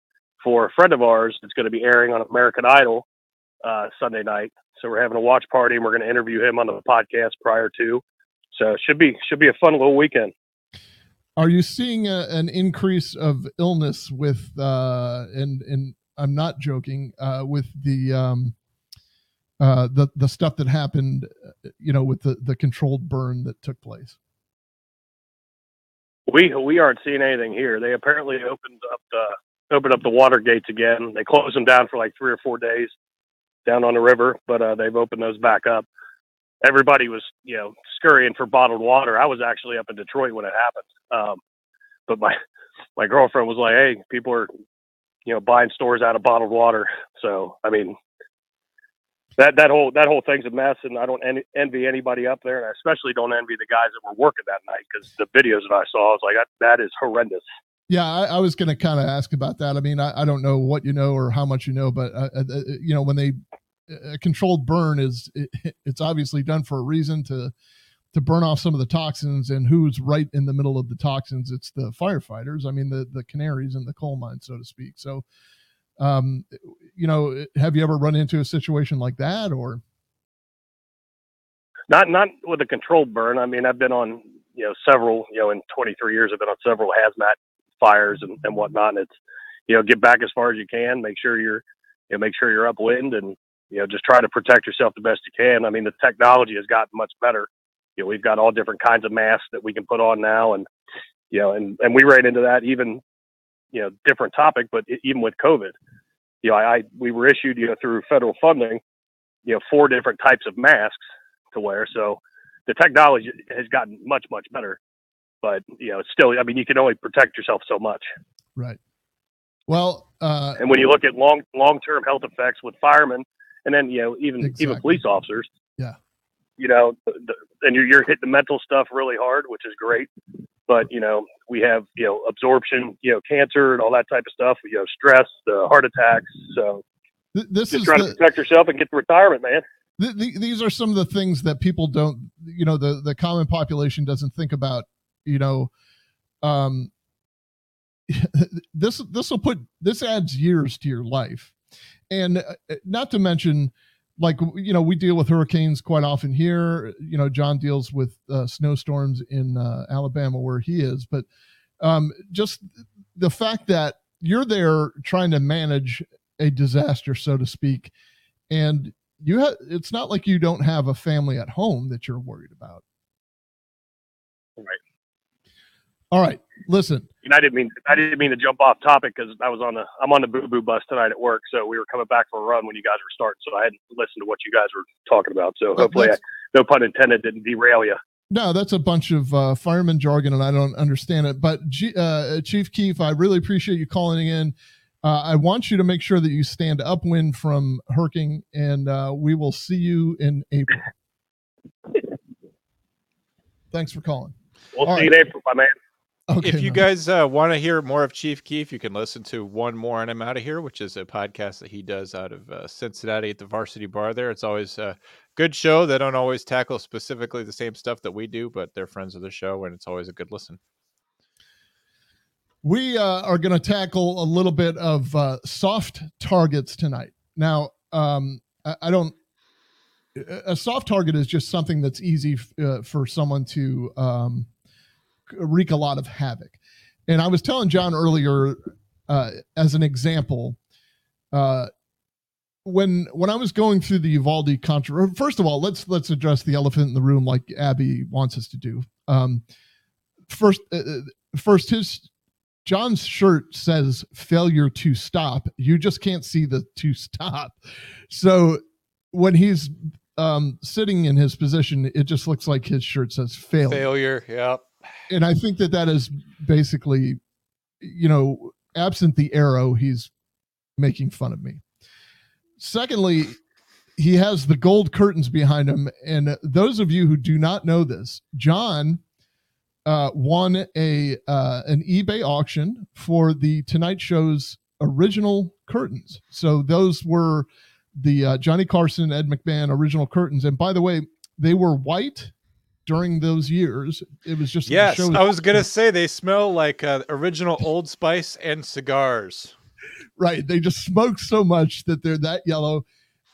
for a friend of ours that's going to be airing on American Idol uh, Sunday night. So we're having a watch party, and we're going to interview him on the podcast prior to. So it should be should be a fun little weekend. Are you seeing a, an increase of illness with uh, and and I'm not joking uh, with the um, uh, the the stuff that happened, you know, with the the controlled burn that took place? We we aren't seeing anything here. They apparently opened up the opened up the water gates again. They closed them down for like three or four days down on the river, but uh, they've opened those back up. Everybody was you know scurrying for bottled water. I was actually up in Detroit when it happened, um, but my my girlfriend was like, "Hey, people are you know buying stores out of bottled water." So I mean. That, that whole that whole thing's a mess, and I don't en- envy anybody up there, and I especially don't envy the guys that were working that night because the videos that I saw, I was like, that, that is horrendous. Yeah, I, I was going to kind of ask about that. I mean, I, I don't know what you know or how much you know, but uh, uh, uh, you know, when they a controlled burn is it, *laughs* it's obviously done for a reason to to burn off some of the toxins, and who's right in the middle of the toxins? It's the firefighters. I mean, the the canaries in the coal mine, so to speak. So, um, you know, have you ever run into a situation like that, or Not not with a controlled burn. I mean, I've been on you know several you know in 23 years I've been on several hazmat fires and, and whatnot. And it's you know get back as far as you can. Make sure you're you know make sure you're upwind and you know just try to protect yourself the best you can. I mean, the technology has gotten much better. You know, we've got all different kinds of masks that we can put on now, and you know, and and we ran into that even you know different topic, but even with COVID, you know, I, I we were issued you know through federal funding, you know, four different types of masks to wear. So the technology has gotten much much better, but you know, it's still I mean, you can only protect yourself so much. right? Well, uh, And when you look at long long term health effects with firemen, and then you know even Exactly. even police officers, Yeah. You know, the, and you're, you're hitting the mental stuff really hard, which is great. But you know, we have you know absorption, you know, cancer and all that type of stuff. You know, stress, uh, heart attacks. So th- this just is trying the, to protect yourself and get to retirement, man. th- th- these are some of the things that people don't you know the the common population doesn't think about you know um *laughs* this this will put this adds years to your life and uh, not to mention like you know we deal with hurricanes quite often here. You know john deals with uh, snowstorms in uh, alabama where he is but um just the fact that you're there trying to manage a disaster so to speak and you have it's not like you don't have a family at home that you're worried about. Right. all right listen And I didn't mean I didn't mean to jump off topic because I was on the I'm on the boo boo bus tonight at work, so we were coming back for a run when you guys were starting, so I hadn't listened to what you guys were talking about. So hopefully, I, no pun intended, didn't derail you. No, that's a bunch of uh, fireman jargon, and I don't understand it. But G- uh, Chief Keef, I really appreciate you calling in. Uh, I want you to make sure that you stand upwind from Herking, and uh, we will see you in April. *laughs* Thanks for calling. We'll All see you in April, my man. Okay, if you man. guys uh, want to hear more of Chief Keef, you can listen to One More and I'm Out of Here, which is a podcast that he does out of uh, Cincinnati at the Varsity Bar there. It's always a good show. They don't always tackle specifically the same stuff that we do, but they're friends of the show, and it's always a good listen. we uh, are going to tackle a little bit of uh, soft targets tonight. Now, um, I, I don't. a- A soft target is just something that's easy f- uh, for someone to um, wreak a lot of havoc. And I was telling John earlier, uh, as an example, uh, when when I was going through the Uvalde controversy. First of all, let's let's address the elephant in the room, like Abby wants us to do. Um, first, uh, uh, first, his John's shirt says failure to stop. You just can't see the to stop. So when he's um, sitting in his position, it just looks like his shirt says failure. Failure. Yep. And I think that that is basically, you know, absent the arrow, he's making fun of me. Secondly, he has the gold curtains behind him. And those of you who do not know this, John uh, won a uh, an eBay auction for the Tonight Show's original curtains. So those were the uh, Johnny Carson, Ed McMahon original curtains. And by the way, they were white during those years. It was just Yes, show I was gonna say they smell like uh, original Old Spice and cigars. right. They just smoke so much that they're that yellow.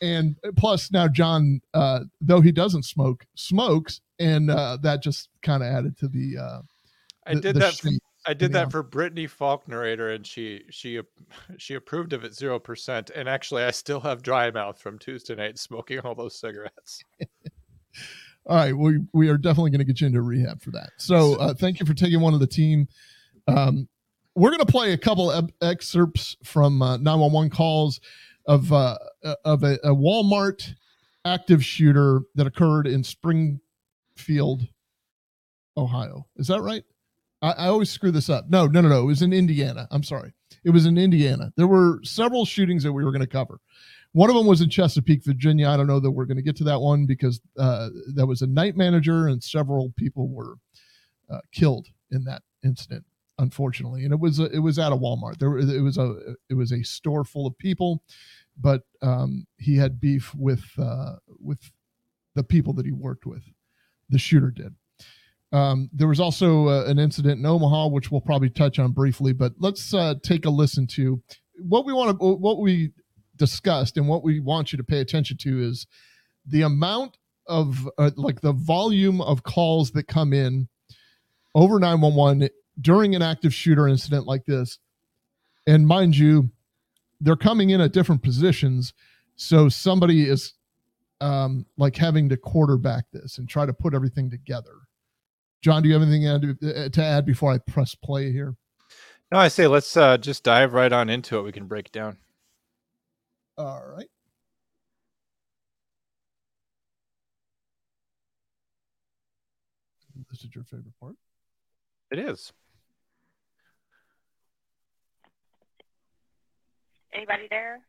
And plus, now John, uh, though he doesn't smoke, smokes, and uh, that just kind of added to the. Uh, I the- did the that. For. I did that for Brittany Faulknerator, and she she she approved of it zero percent. And actually, I still have dry mouth from Tuesday night smoking all those cigarettes. *laughs* All right, we we are definitely going to get you into rehab for that. So uh, thank you for taking one of the team. Um, we're going to play a couple of excerpts from uh, 911 calls of uh, of a, a Walmart active shooter that occurred in Springfield, Ohio. Is that right? I, I always screw this up. No, no, no, no. It was in Indiana. I'm sorry. It was in Indiana. There were several shootings that we were going to cover. One of them was in Chesapeake, Virginia. I don't know that we're going to get to that one because uh, that was a night manager and several people were uh, killed in that incident, unfortunately. And it was it was at a Walmart. There it was a it was a store full of people, but um, he had beef with uh, with the people that he worked with. The shooter did. Um, there was also uh, an incident in Omaha, which we'll probably touch on briefly, but let's uh, take a listen to what we want to what we discussed and what we want you to pay attention to is the amount of uh, like the volume of calls that come in over 911 during an active shooter incident like this and mind you they're coming in at different positions so somebody is um like having to quarterback this and try to put everything together john do you have anything to add- add before i press play here No, I say let's uh, just dive right on into it. We can break down. All right this is your favorite part It is. Anybody there?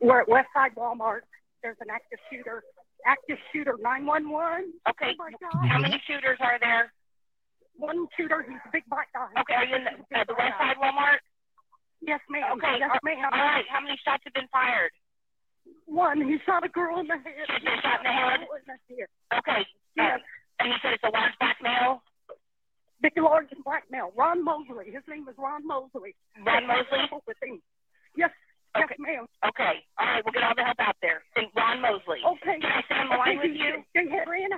We're at Westside Walmart. There's an active shooter. Active shooter 911. Okay. Oh my God. How many shooters are there? One shooter. He's a big black guy. Okay. Are you in the, at the Westside Walmart? Yes, ma'am. Okay. Yes, ma'am. All right. How many shots have been fired? One. He shot a girl in the head. He shot in the head? Okay. Uh, yes. And you said it's a large black male? Big, large, and black male. Ron Mosley. His name is Ron Mosley. Ron Mosley? With him. Yes. Yes, ma'am. Okay. All right. We'll get all the help out there. Think Ron Mosley. Okay. Can I stay on the line with you? They had ran.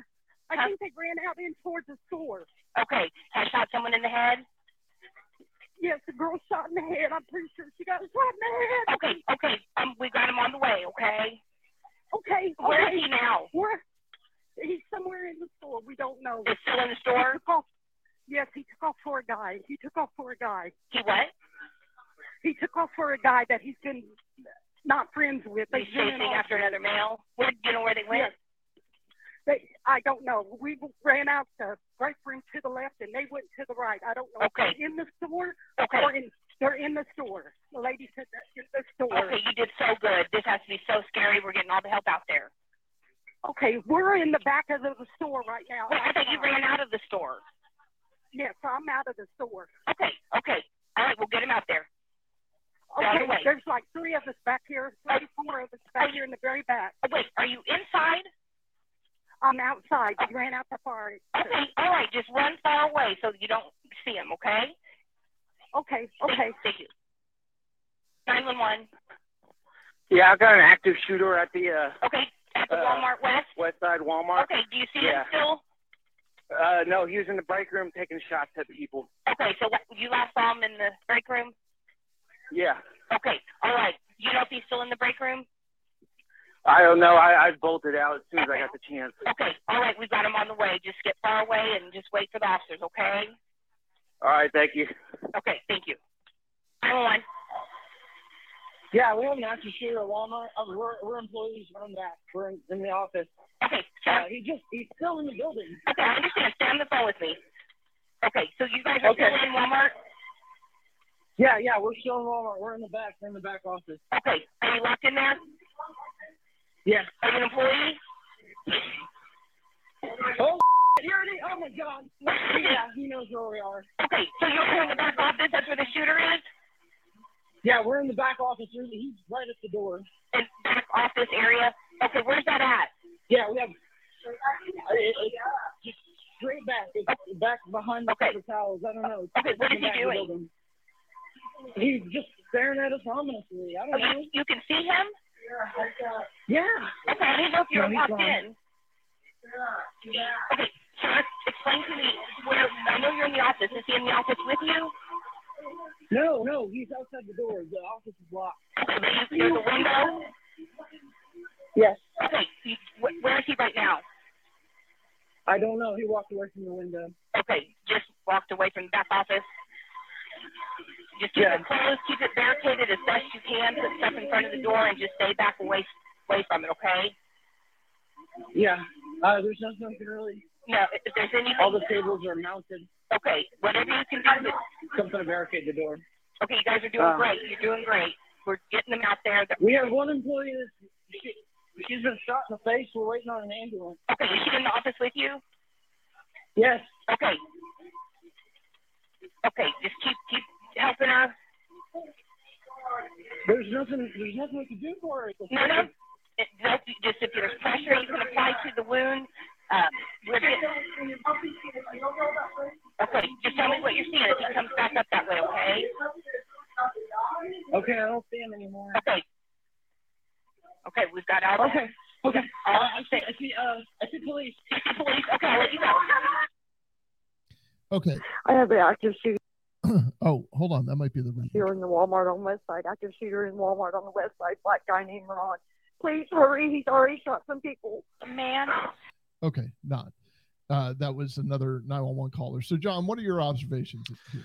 I think they ran out in towards the store. Okay. I shot someone in the head. Yes, the girl shot in the head. I'm pretty sure she got shot in the head. Okay. Okay. Um, we got him on the way. Okay. Okay. Where is he now? Where? He's somewhere in the store. We don't know. He's still in the store. He took off. Yes, he took off for a guy. He took off for a guy. He what? He took off for a guy that he's been not friends with. He's chasing after another male. Where do you know where they went? They, I don't know. We ran out the break room to the left, and they went to the right. I don't know Okay. if they're in the store Okay. or in, they're in the store. The lady said they're in the store. Okay, you did so good. This has to be so scary. We're getting all the help out there. Okay, we're in the back of the store right now. Wait, I thought you ran out of the store. Yes, I'm out of the store. Okay, okay. All right, we'll get him out there. Get out of Okay, the there's like three of us back here, three, four of us back here in the very back. Oh, wait, are you inside? I'm outside. We ran out the fire. Okay, all right. Just run far away so you don't see him, okay? Okay, okay. Thank you. 911. Yeah, I've got an active shooter at the uh, Okay, at the Uh, Walmart West. West Side Walmart. Okay, do you see Yeah. him still? Uh, no, he was in the break room taking shots at people. Okay, so what, you last saw him in the break room? Yeah, Okay, all right. Do you know if he's still in the break room? I don't know. I, I bolted out as soon as I got the chance. *laughs* Okay, all right. We've got him on the way. Just get far away and just wait for the officers, okay? All right, thank you. Okay, thank you. 911. Yeah, we have an active shooter at Walmart. Uh, we're, we're employees from that. We're in, in the office. Okay, Uh, he just, he's still in the building. Okay, I understand. Stay on the phone with me. Okay, so you guys are Okay. still in Walmart? Yeah, yeah, we're still in Walmart. We're in the back. We're in the back office. Okay, are you locked in there? Yes. You an employee? Oh, here it is. Oh, my God. Yeah, he knows where we are. Okay, so you're in the back office. That's where the shooter is? Yeah, we're in the back office. He's he's right at the door. In back office area? Okay, where's that at? Yeah, we have. uh, It, it, just straight back. It's back behind the Okay. paper towels. I don't know. Okay, what is he the doing? He's just staring at us ominously. I Oh, don't know. you, you can see him? Yeah. Okay, I didn't know if you were locked in. Okay, so explain to me where, I know you're in the office. Is he in the office with you? No, no, he's outside the door. The office is locked. Okay, but you- there's a window? Yes. Okay, wh- where is he right now? I don't know. He walked away from the window. Okay, just walked away from the back office. Just keep Yeah. it closed, keep it barricaded as best you can, put stuff in front of the door, and just stay back away away from it, okay? Yeah. Uh, there's nothing really. No, if there's anything. All the tables are mounted. Okay, whatever you can do. Something to barricade the door. Okay, you guys are doing Uh, great. You're doing great. We're getting them out there. We have one employee that's she, she's been shot in the face. We're waiting on an ambulance. Okay, is she in the office with you? Yes. Okay. Okay, just keep keep helping her. There's nothing. There's nothing we can do for her. No, no. It, that's just if there's pressure you can apply to the wound. Um, we're getting, okay, just tell me what you're seeing if he comes back up that way, okay? Okay, I don't see him anymore. Okay. Okay, we've got all. Okay. Okay. Uh, I see. I see. Uh, I see police. I see Police. Okay, I'll let you go. Okay. I have an active shooter *laughs* Oh, hold on. That might be the ring. here in the Walmart on the west side. Active shooter in Walmart on the west side. Black guy named Ron. Please hurry. He's already shot some people. Man. Okay, not. Uh, that was another 911 caller. So, John, what are your observations here?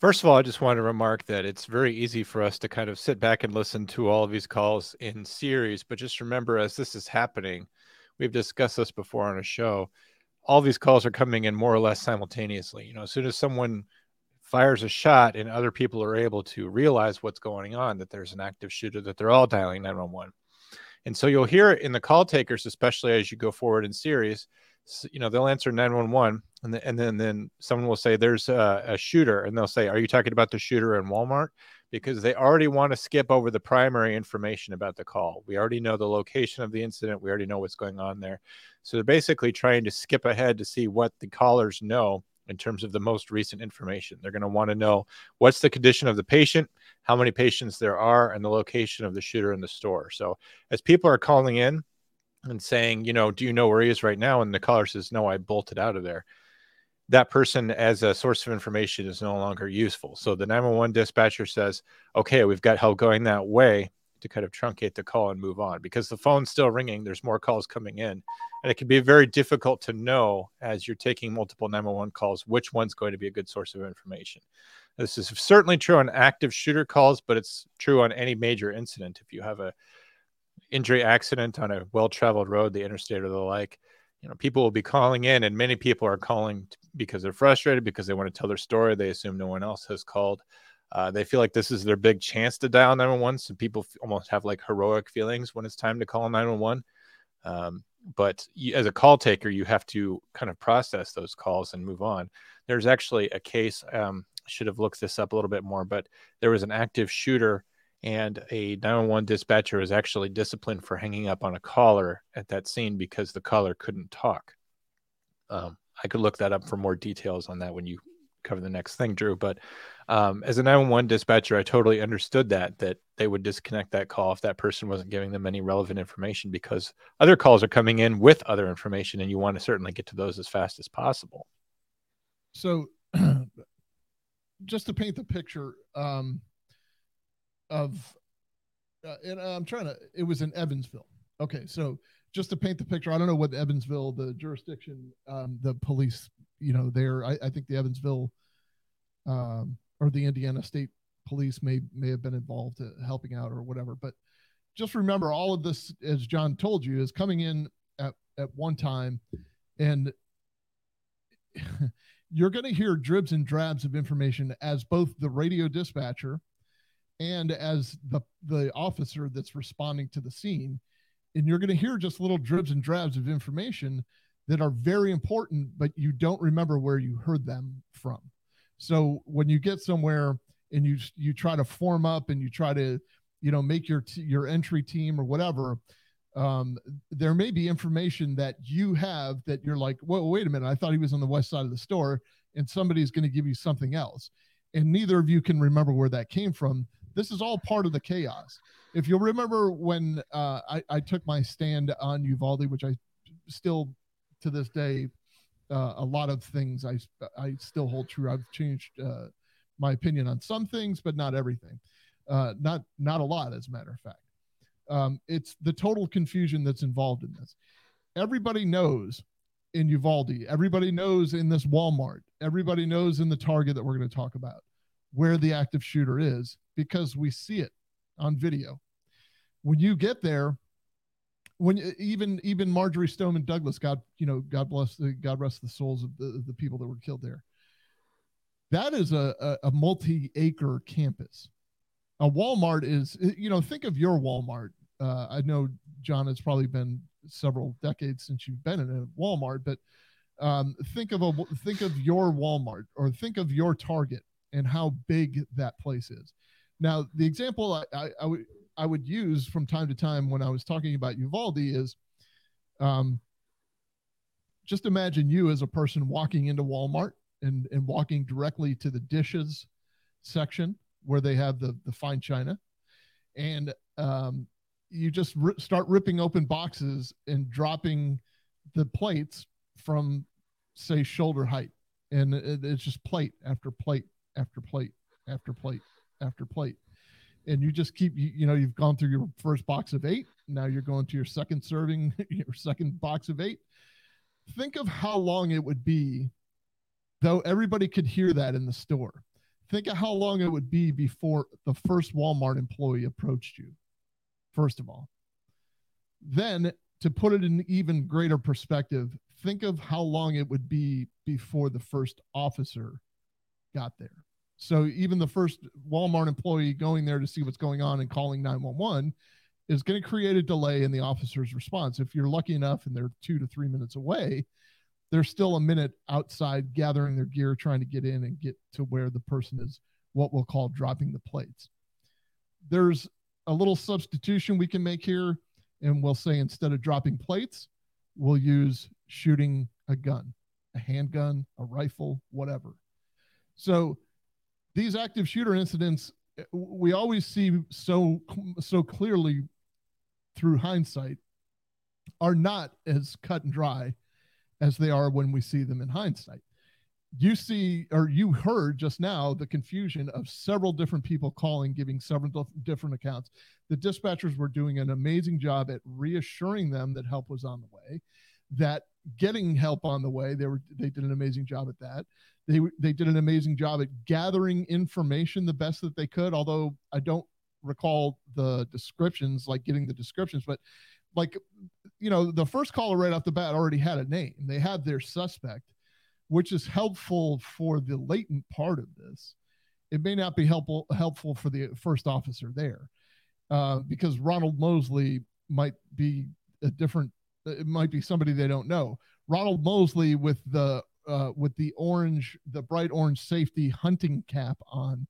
First of all, I just want to remark that it's very easy for us to kind of sit back and listen to all of these calls in series, but just remember as this is happening, we've discussed this before on a show. All these calls are coming in more or less simultaneously. You know, as soon as someone fires a shot and other people are able to realize what's going on, that there's an active shooter, that they're all dialing 911. And so you'll hear it in the call takers, especially as you go forward in series. You know, they'll answer 911 and, then and then, then someone will say, There's a, a shooter. And they'll say, Are you talking about the shooter in Walmart? Because they already want to skip over the primary information about the call. We already know the location of the incident. We already know what's going on there. So they're basically trying to skip ahead to see what the callers know in terms of the most recent information. They're going to want to know what's the condition of the patient, how many patients there are, and the location of the shooter in the store. So as people are calling in and saying, you know, do you know where he is right now? And the caller says, no, I bolted out of there. That person as a source of information is no longer useful. So the 911 dispatcher says, okay, we've got help going that way to kind of truncate the call and move on because the phone's still ringing. There's more calls coming in. And it can be very difficult to know as you're taking multiple 911 calls which one's going to be a good source of information. This is certainly true on active shooter calls, but it's true on any major incident. If you have a injury accident on a well-traveled road, the interstate or the like, you know, people will be calling in, and many people are calling because they're frustrated because they want to tell their story. They assume no one else has called. Uh, they feel like this is their big chance to dial 911. So people f- almost have like heroic feelings when it's time to call 911. Um, but you, as a call taker, you have to kind of process those calls and move on. There's actually a case, um, should have looked this up a little bit more, but there was an active shooter and a 911 dispatcher was actually disciplined for hanging up on a caller at that scene because the caller couldn't talk. Um, I could look that up for more details on that when you cover the next thing, Drew. But um, as a 911 dispatcher, I totally understood that that they would disconnect that call if that person wasn't giving them any relevant information because other calls are coming in with other information, and you want to certainly get to those as fast as possible. So, *clears throat* just to paint the picture um, of, uh, and I'm trying to, it was in Evansville. Okay, so just to paint the picture, I don't know what Evansville, the jurisdiction, um, the police, you know, there. I, I think the Evansville um, or the Indiana State Police may may have been involved helping out or whatever. But just remember, all of this, as John told you, is coming in at at one time, and *laughs* you're going to hear dribs and drabs of information as both the radio dispatcher and as the the officer that's responding to the scene and you're going to hear just little dribs and drabs of information that are very important but you don't remember where you heard them from so when you get somewhere and you you try to form up and you try to you know make your t- your entry team or whatever um, there may be information that you have that you're like well wait a minute. I thought he was on the west side of the store and somebody's going to give you something else. And neither of you can remember where that came from. This is all part of the chaos. If you'll remember when uh, I, I took my stand on uvalde which i still to this day uh, a lot of things I I still hold true. I've changed uh, my opinion on some things, but not everything. Uh, not not a lot, as a matter of fact. Um, it's the total confusion that's involved in this. Everybody knows in Uvalde. Everybody knows in this Walmart. Everybody knows in the Target that we're going to talk about where the active shooter is because we see it on video. When you get there, when even even Marjory Stoneman Douglas, God you know, God bless the God rest the souls of the, the people that were killed there. That is a, a, a multi-acre campus. A Walmart is you know think of your Walmart. Uh, I know John, it's probably been several decades since you've been in a Walmart, but um, think of a think of your Walmart or think of your Target and how big that place is. Now, the example I, I, I would I would use from time to time when I was talking about Uvalde is um, just imagine you as a person walking into Walmart and, and walking directly to the dishes section where they have the, the fine china. And um, you just start ripping open boxes and dropping the plates from, say, shoulder height. And it, it's just plate after plate after plate after plate after plate and you just keep you, you know you've gone through your first box of eight. Now you're going to your second serving *laughs* your second box of eight. Think of how long it would be though everybody could hear that in the store. Think of how long it would be before the first walmart employee approached you first of all. Then to put it in even greater perspective think of how long it would be before the first officer got there so even the first Walmart employee going there to see what's going on and calling 911 is going to create a delay in the officer's response. If you're lucky enough and they're two to three minutes away, they're still a minute outside gathering their gear, trying to get in and get to where the person is what we'll call dropping the plates. There's a little substitution we can make here, and we'll say instead of dropping plates, we'll use shooting a gun, a handgun, a rifle, whatever. So these active shooter incidents eh, we always see so so clearly through hindsight are not as cut and dry as they are when we see them in hindsight. You see or you heard just now the confusion of several different people calling giving several different accounts. The dispatchers were doing an amazing job at reassuring them that help was on the way that getting help on the way. They were they did an amazing job at that. They they did an amazing job at gathering information the best that they could although i don't recall the descriptions like getting the descriptions but like you know the first caller right off the bat already had a name. They had their suspect which is helpful for the latent part of this. It may not be helpful helpful for the first officer there uh, because ronald mosley might be a different it might be somebody they don't know. Ronald mosley with the uh, with the orange the bright orange safety hunting cap on.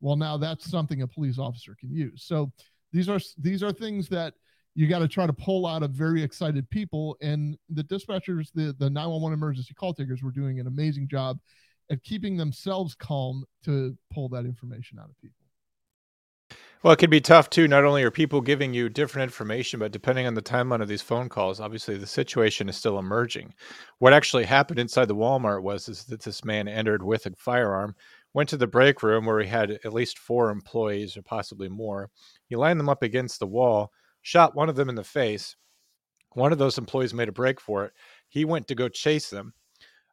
Well now that's something a police officer can use. So these are these are things that you got to try to pull out of very excited people. And the dispatchers the the 911 emergency call takers were doing an amazing job at keeping themselves calm to pull that information out of people well, it can be tough too. Not only are people giving you different information, but depending on the timeline of these phone calls, obviously the situation is still emerging. What actually happened inside the Walmart was is that this man entered with a firearm, went to the break room where he had at least four employees or possibly more. He lined them up against the wall, shot one of them in the face. One of those employees made a break for it. He went to go chase them.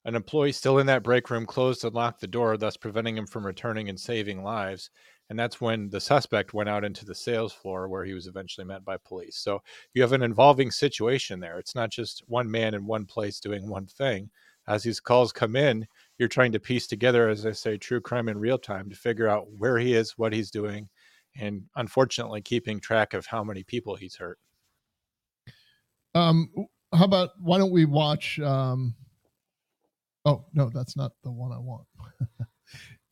An employee still in that break room closed and locked the door, thus preventing him from returning and saving lives. And that's when the suspect went out into the sales floor where he was eventually met by police. So you have an involving situation there. It's not just one man in one place doing one thing. As these calls come in, you're trying to piece together, as I say, true crime in real time to figure out where he is, what he's doing, and unfortunately keeping track of how many people he's hurt. Um, how about why don't we watch? Um, oh no, that's not the one I want. *laughs*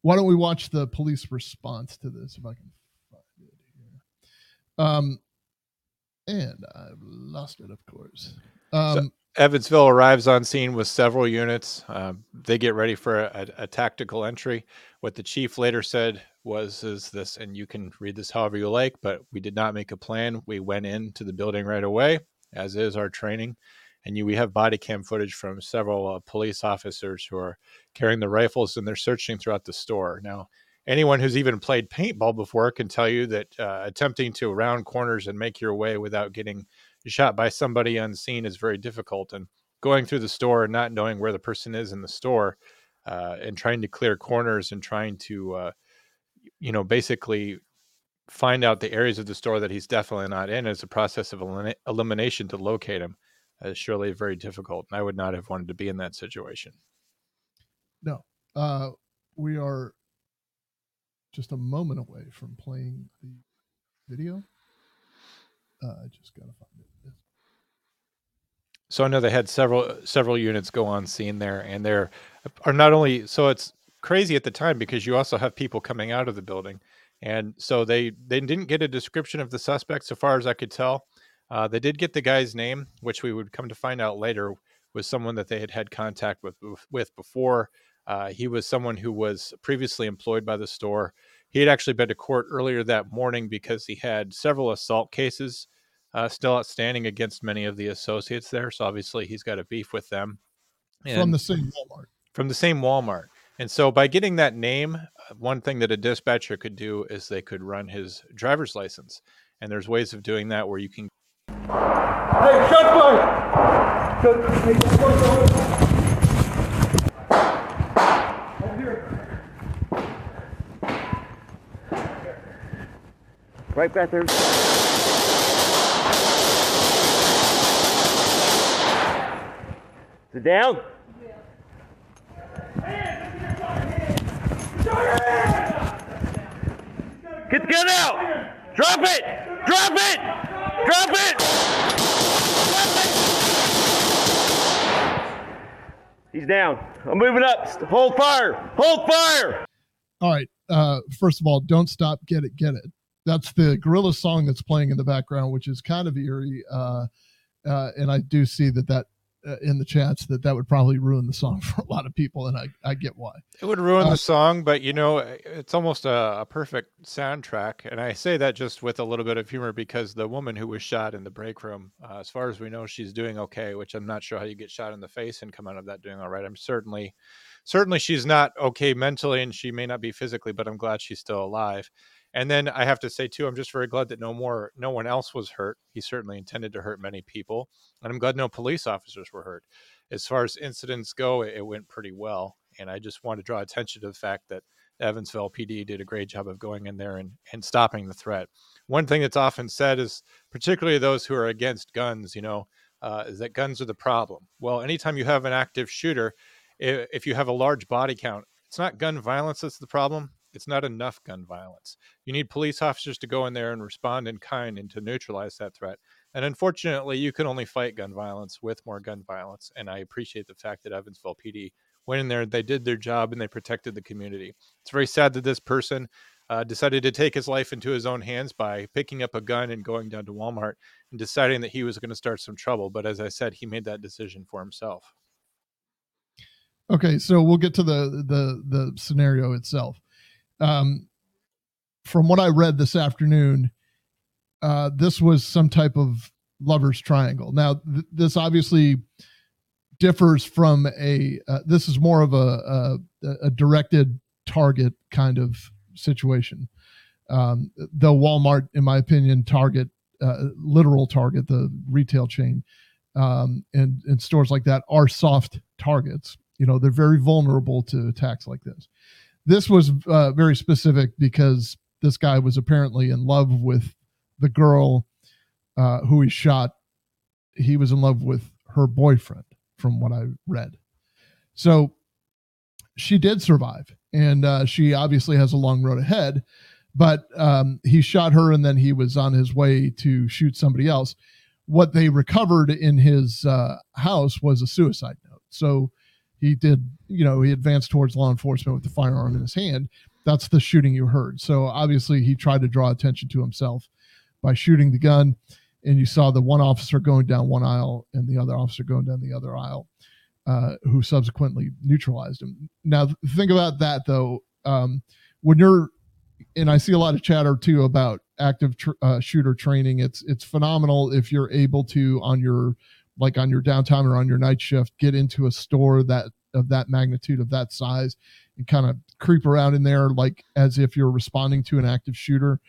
why don't we watch the police response to this if I can find it here? Um, and I've lost it, of course. Um, so Evansville arrives on scene with several units. Uh, they get ready for a, a, tactical entry. What the chief later said was, "Is this?" And you can read this however you like, but we did not make a plan. We went into the building right away, as is our training. And you, we have body cam footage from several uh, police officers who are carrying the rifles and they're searching throughout the store. Now, anyone who's even played paintball before can tell you that uh, attempting to round corners and make your way without getting shot by somebody unseen is very difficult. And going through the store and not knowing where the person is in the store uh, and trying to clear corners and trying to, uh, you know, basically find out the areas of the store that he's definitely not in is a process of elim- elimination to locate him is surely very difficult. And I would not have wanted to be in that situation. No, uh, we are just a moment away from playing the video. Uh, I just gotta find it. So I know they had several several units go on scene there, and there are not only so it's crazy at the time because you also have people coming out of the building, and so they they didn't get a description of the suspect so far as I could tell. Uh, they did get the guy's name, which we would come to find out later was someone that they had had contact with with before. Uh, he was someone who was previously employed by the store. He had actually been to court earlier that morning because he had several assault cases uh, still outstanding against many of the associates there. So obviously he's got a beef with them. And from the same Walmart. From the same Walmart. And so by getting that name, one thing that a dispatcher could do is they could run his driver's license. And there's ways of doing that where you can. Hey, shut Shut, hey, Right back there. Sit down. Get the gun out! Drop it! Drop it! Drop it! Drop it! He's down. I'm moving up. Hold fire! Hold fire! All right. Uh, first of all, don't stop. Get it. Get it. That's the gorilla song that's playing in the background, which is kind of eerie. Uh, uh, and I do see that that uh, in the chats that that would probably ruin the song *laughs* for a lot of people, and I, I get why. It would ruin uh, the song, but you know, it's almost a, a, perfect soundtrack. And I say that just with a little bit of humor because the woman who was shot in the break room, uh, as far as we know, she's doing okay. Which I'm not sure how you get shot in the face and come out of that doing all right. I'm certainly, certainly she's not okay mentally, and she may not be physically, but I'm glad she's still alive. And then I have to say too, I'm just very glad that no more, no one else was hurt. He certainly intended to hurt many people, and I'm glad no police officers were hurt. As far as incidents go, it, went pretty well, and I just want to draw attention to the fact that Evansville PD did a great job of going in there and, and stopping the threat. One thing that's often said is, particularly those who are against guns, you know, uh, is that guns are the problem. Well, anytime you have an active shooter, if, if you have a large body count, it's not gun violence that's the problem. It's not enough gun violence. You need police officers to go in there and respond in kind and to neutralize that threat. And unfortunately, you can only fight gun violence with more gun violence. And I appreciate the fact that Evansville PD went in there, they did their job, and they protected the community. It's very sad that this person uh, decided to take his life into his own hands by picking up a gun and going down to Walmart and deciding that he was going to start some trouble. But as I said, he made that decision for himself. Okay, so we'll get to the the the scenario itself. Um, from what I read this afternoon, uh, this was some type of lovers triangle. Now, th- this obviously differs from a. Uh, this is more of a, a, a directed target kind of situation. Um, though Walmart, in my opinion, Target, uh, literal Target, the retail chain, um, and and stores like that are soft targets. You know, they're very vulnerable to attacks like this. This was uh, very specific because this guy was apparently in love with the girl uh, who he shot. He was in love with her boyfriend, from what I read. So she did survive, and uh, she obviously has a long road ahead. But um, he shot her, and then he was on his way to shoot somebody else. What they recovered in his uh, house was a suicide note. So he did, you know, he advanced towards law enforcement with the firearm in his hand. That's the shooting you heard. So obviously he tried to draw attention to himself by shooting the gun. And you saw the one officer going down one aisle and the other officer going down the other aisle, uh, who subsequently neutralized him. Now, think about that though. Um, when you're, and I see a lot of chatter too about active tr- uh, shooter training. It's it's phenomenal if you're able to on your like on your downtime or on your night shift get into a store that of that magnitude of that size and kind of creep around in there like as if you're responding to an active shooter.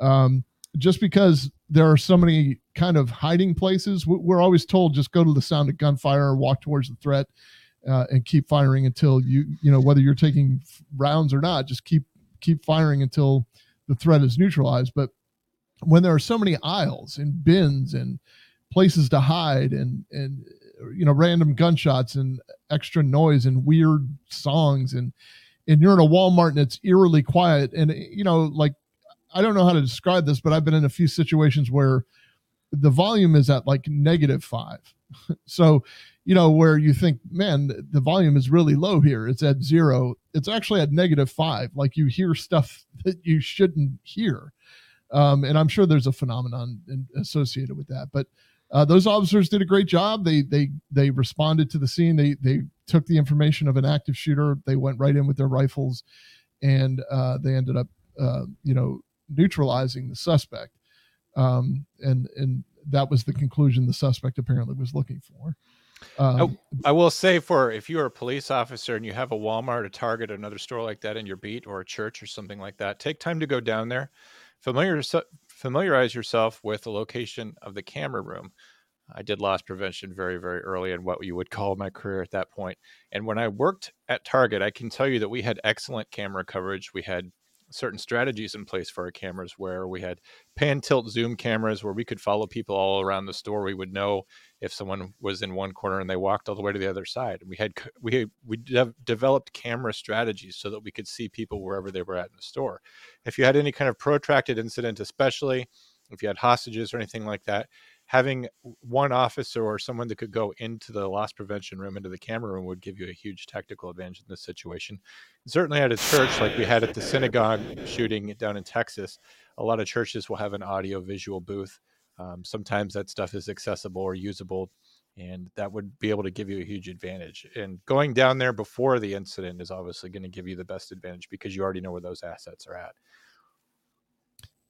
Um, just because there are so many kind of hiding places we're always told just go to the sound of gunfire walk towards the threat uh, and keep firing until you you know whether you're taking rounds or not just keep keep firing until the threat is neutralized. But when there are so many aisles and bins and places to hide and and you know random gunshots and extra noise and weird songs. And and you're in a Walmart and it's eerily quiet. And you know like I don't know how to describe this but I've been in a few situations where the volume is at like negative 5 *laughs* so you know where you think man the volume is really low here. It's at 0 it's actually at negative 5 like you hear stuff *laughs* that you shouldn't hear. Um, and I'm sure there's a phenomenon associated with that. But uh, those officers did a great job. They they they responded to the scene. They they took the information of an active shooter. They went right in with their rifles, and uh, they ended up uh, you know neutralizing the suspect. Um, and and that was the conclusion the suspect apparently was looking for. Um, I, I will say for if you are a police officer and you have a Walmart, a Target, another store like that in your beat, or a church or something like that, take time to go down there, familiar familiarize yourself with the location of the camera room. I did loss prevention very, very early in what you would call my career at that point. And when I worked at Target, I can tell you that we had excellent camera coverage. We had certain strategies in place for our cameras where we had pan tilt zoom cameras where we could follow people all around the store we would know if someone was in one corner and they walked all the way to the other side we had we we de- developed camera strategies so that we could see people wherever they were at in the store if you had any kind of protracted incident especially if you had hostages or anything like that having one officer or someone that could go into the loss prevention room, into the camera room, would give you a huge tactical advantage in this situation. And certainly at a church like we had at the synagogue shooting down in Texas, a lot of churches will have an audio visual booth. Um, sometimes that stuff is accessible or usable, and that would be able to give you a huge advantage. And going down there before the incident is obviously going to give you the best advantage because you already know where those assets are at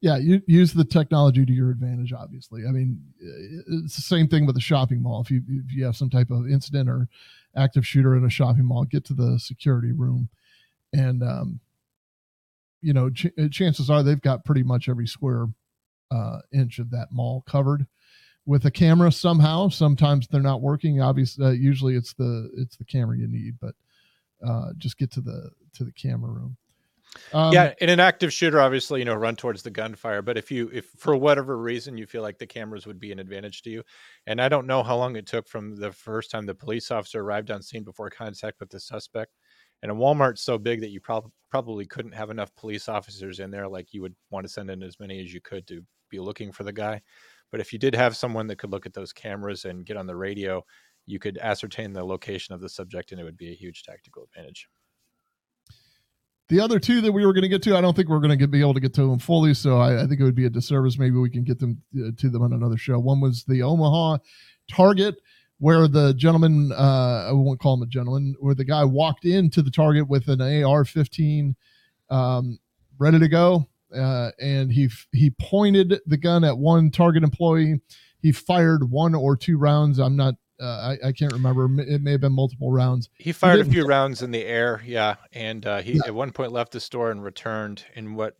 yeah you use the technology to your advantage obviously. I mean it's the same thing with a shopping mall. If you if you have some type of incident or active shooter in a shopping mall get to the security room. And um you know ch- chances are they've got pretty much every square uh inch of that mall covered. With a camera somehow sometimes they're not working. Obviously uh, usually it's the it's the camera you need but uh just get to the to the camera room Um, yeah, in an active shooter, obviously, you know, run towards the gunfire. But if you, if for whatever reason you feel like the cameras would be an advantage to you, and I don't know how long it took from the first time the police officer arrived on scene before contact with the suspect, and a Walmart's so big that you prob- probably couldn't have enough police officers in there. Like you would want to send in as many as you could to be looking for the guy. But if you did have someone that could look at those cameras and get on the radio, you could ascertain the location of the subject, and it would be a huge tactical advantage. The other two that we were going to get to, I don't think we're going to be able to get to them fully. So I, I think it would be a disservice. Maybe we can get them uh, to them on another show. One was the Omaha Target, where the gentleman, uh, I won't call him a gentleman, where the guy walked into the Target with an AR-15 um, ready to go, uh, and he he pointed the gun at one Target employee. He fired one or two rounds. I'm not uh, I, I, can't remember. It may have been multiple rounds. He fired he a few rounds in the air, yeah, and uh, he yeah. at one point left the store and returned. In what,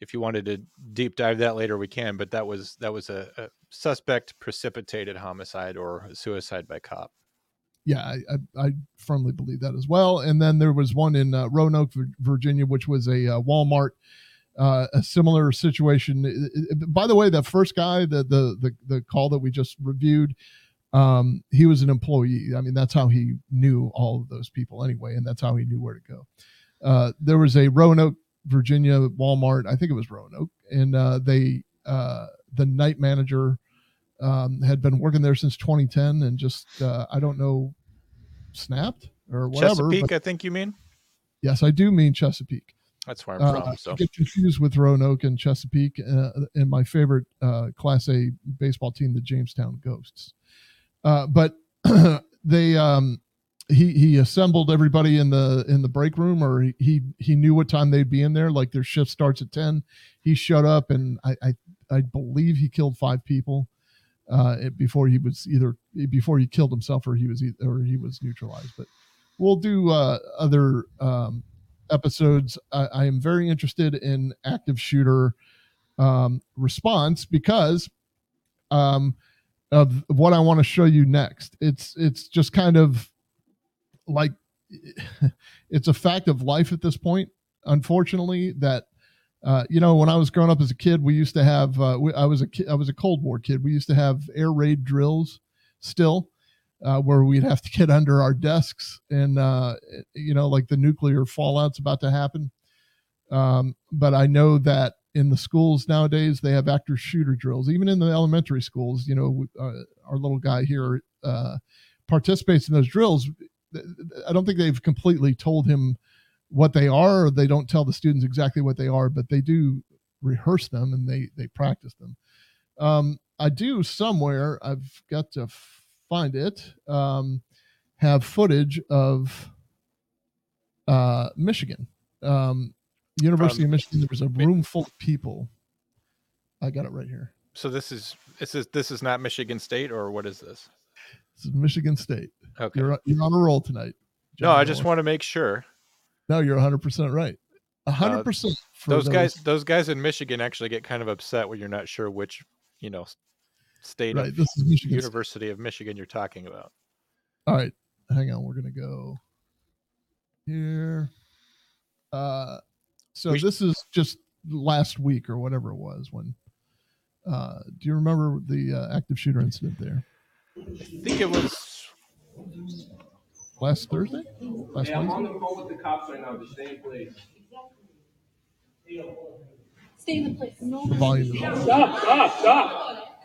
if you wanted to deep dive that later, we can. But that was that was a, a suspect precipitated homicide or suicide by cop. Yeah, I, I, I, firmly believe that as well. And then there was one in uh, Roanoke, Virginia, which was a uh, Walmart. Uh, a similar situation. It, it, by the way, the first guy, the, the the the call that we just reviewed, um, he was an employee. I mean, that's how he knew all of those people anyway, and that's how he knew where to go. Uh, there was a Roanoke, Virginia Walmart. I think it was Roanoke, and uh, they uh, the night manager um, had been working there since 2010, and just uh, I don't know, snapped or whatever. Chesapeake, I think you mean. Yes, I do mean Chesapeake. That's where I'm from. Uh, so I get confused with Roanoke and Chesapeake, uh, and my favorite Class A baseball team, the Jamestown Ghosts. Uh, but *clears throat* they um, he he assembled everybody in the in the break room, or he he, he knew what time they'd be in there. Like their shift starts at ten. He showed up, and I I, I believe he killed five people uh, before he was either before he killed himself or he was or he was neutralized. But we'll do uh, other um, episodes. I, I, am very interested in active shooter um, response because um, of what I want to show you next. It's it's just kind of like *laughs* it's a fact of life at this point. Unfortunately, that uh, you know, when I was growing up as a kid, we used to have. Uh, we, I was a kid, I was a Cold War kid. We used to have air raid drills still, uh, where we'd have to *laughs* get under our desks, and uh, you know, like the nuclear fallout's about to happen. Um, but I know that in the schools nowadays they have active shooter drills. Even in the elementary schools you know uh, our little guy here uh, participates in those drills. I don't think they've completely told him what they are they don't tell the students exactly what they are but they do rehearse them and they they practice them. Um, i do somewhere i've got to find it um, have footage of uh, michigan. Um, University of Michigan, there was a room full of people. I got it right here. So this is this is this is not Michigan State or what is this? This is Michigan State. Okay. You're you're on a roll tonight. John no, I just want to make sure. No, you're 100 percent right. 100 uh, percent. Those, those guys, those guys in Michigan actually get kind of upset when you're not sure which, you know, state right. This is Michigan University State. of Michigan you're talking about. All right, hang on. We're gonna go here. Uh, so we this is just last week or whatever it was when. Uh, do you remember the uh, active shooter incident there? I think it was last Thursday. Last hey, I'm on the phone with the cops right now. Just stay in place. Stay in the place. No. Volume. Stop! Stop! Stop!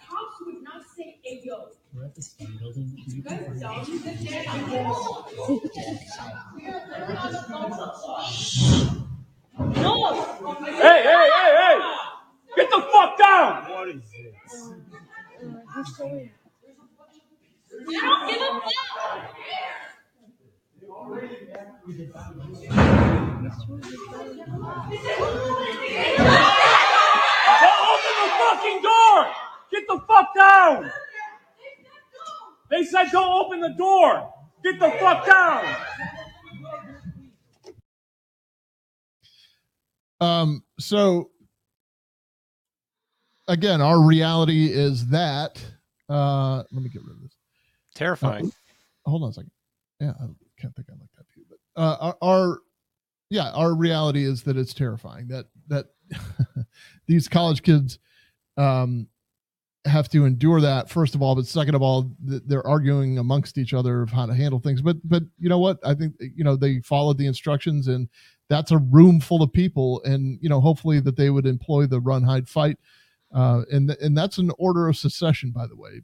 Cops would not say "Ayo." We're at the Stein building. Can you *laughs* *laughs* no! Hey, hey, hey, hey! Get the fuck down! What is this? don't give a fuck! Don't open the fucking door! Get the fuck down! They said don't open the door! Get the fuck down! Um, so again, our reality is that. Uh, let me get rid of this. Terrifying. Uh, hold on a second. Yeah, I can't think I like that view, but uh, our, our yeah, our reality is that it's terrifying that that *laughs* these college kids um, have to endure that first of all, but second of all, th- they're arguing amongst each other of how to handle things. But but you know what? I think you know they followed the instructions, and that's a room full of people, and you know hopefully that they would employ the run hide fight, uh, and and that's an order of secession, by the way.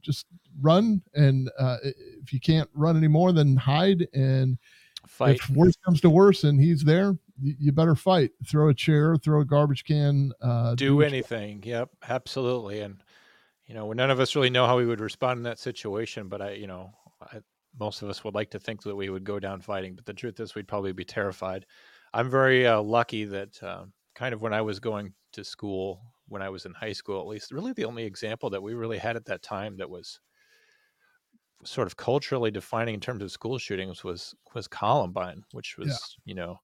Just run, and uh, if you can't run anymore, then hide and Fight. if worse comes to worse and he's there, you, you better fight. Throw a chair, throw a garbage can, uh, do you- anything. Yep, absolutely. And you know, none of us really know how we would respond in that situation. But I, you know, I, most of us would like to think that we would go down fighting. But the truth is, we'd probably be terrified. I'm very uh, lucky that uh, kind of when I was going to school, when I was in high school, at least, really the only example that we really had at that time that was sort of culturally defining in terms of school shootings was was Columbine, which was Yeah. you know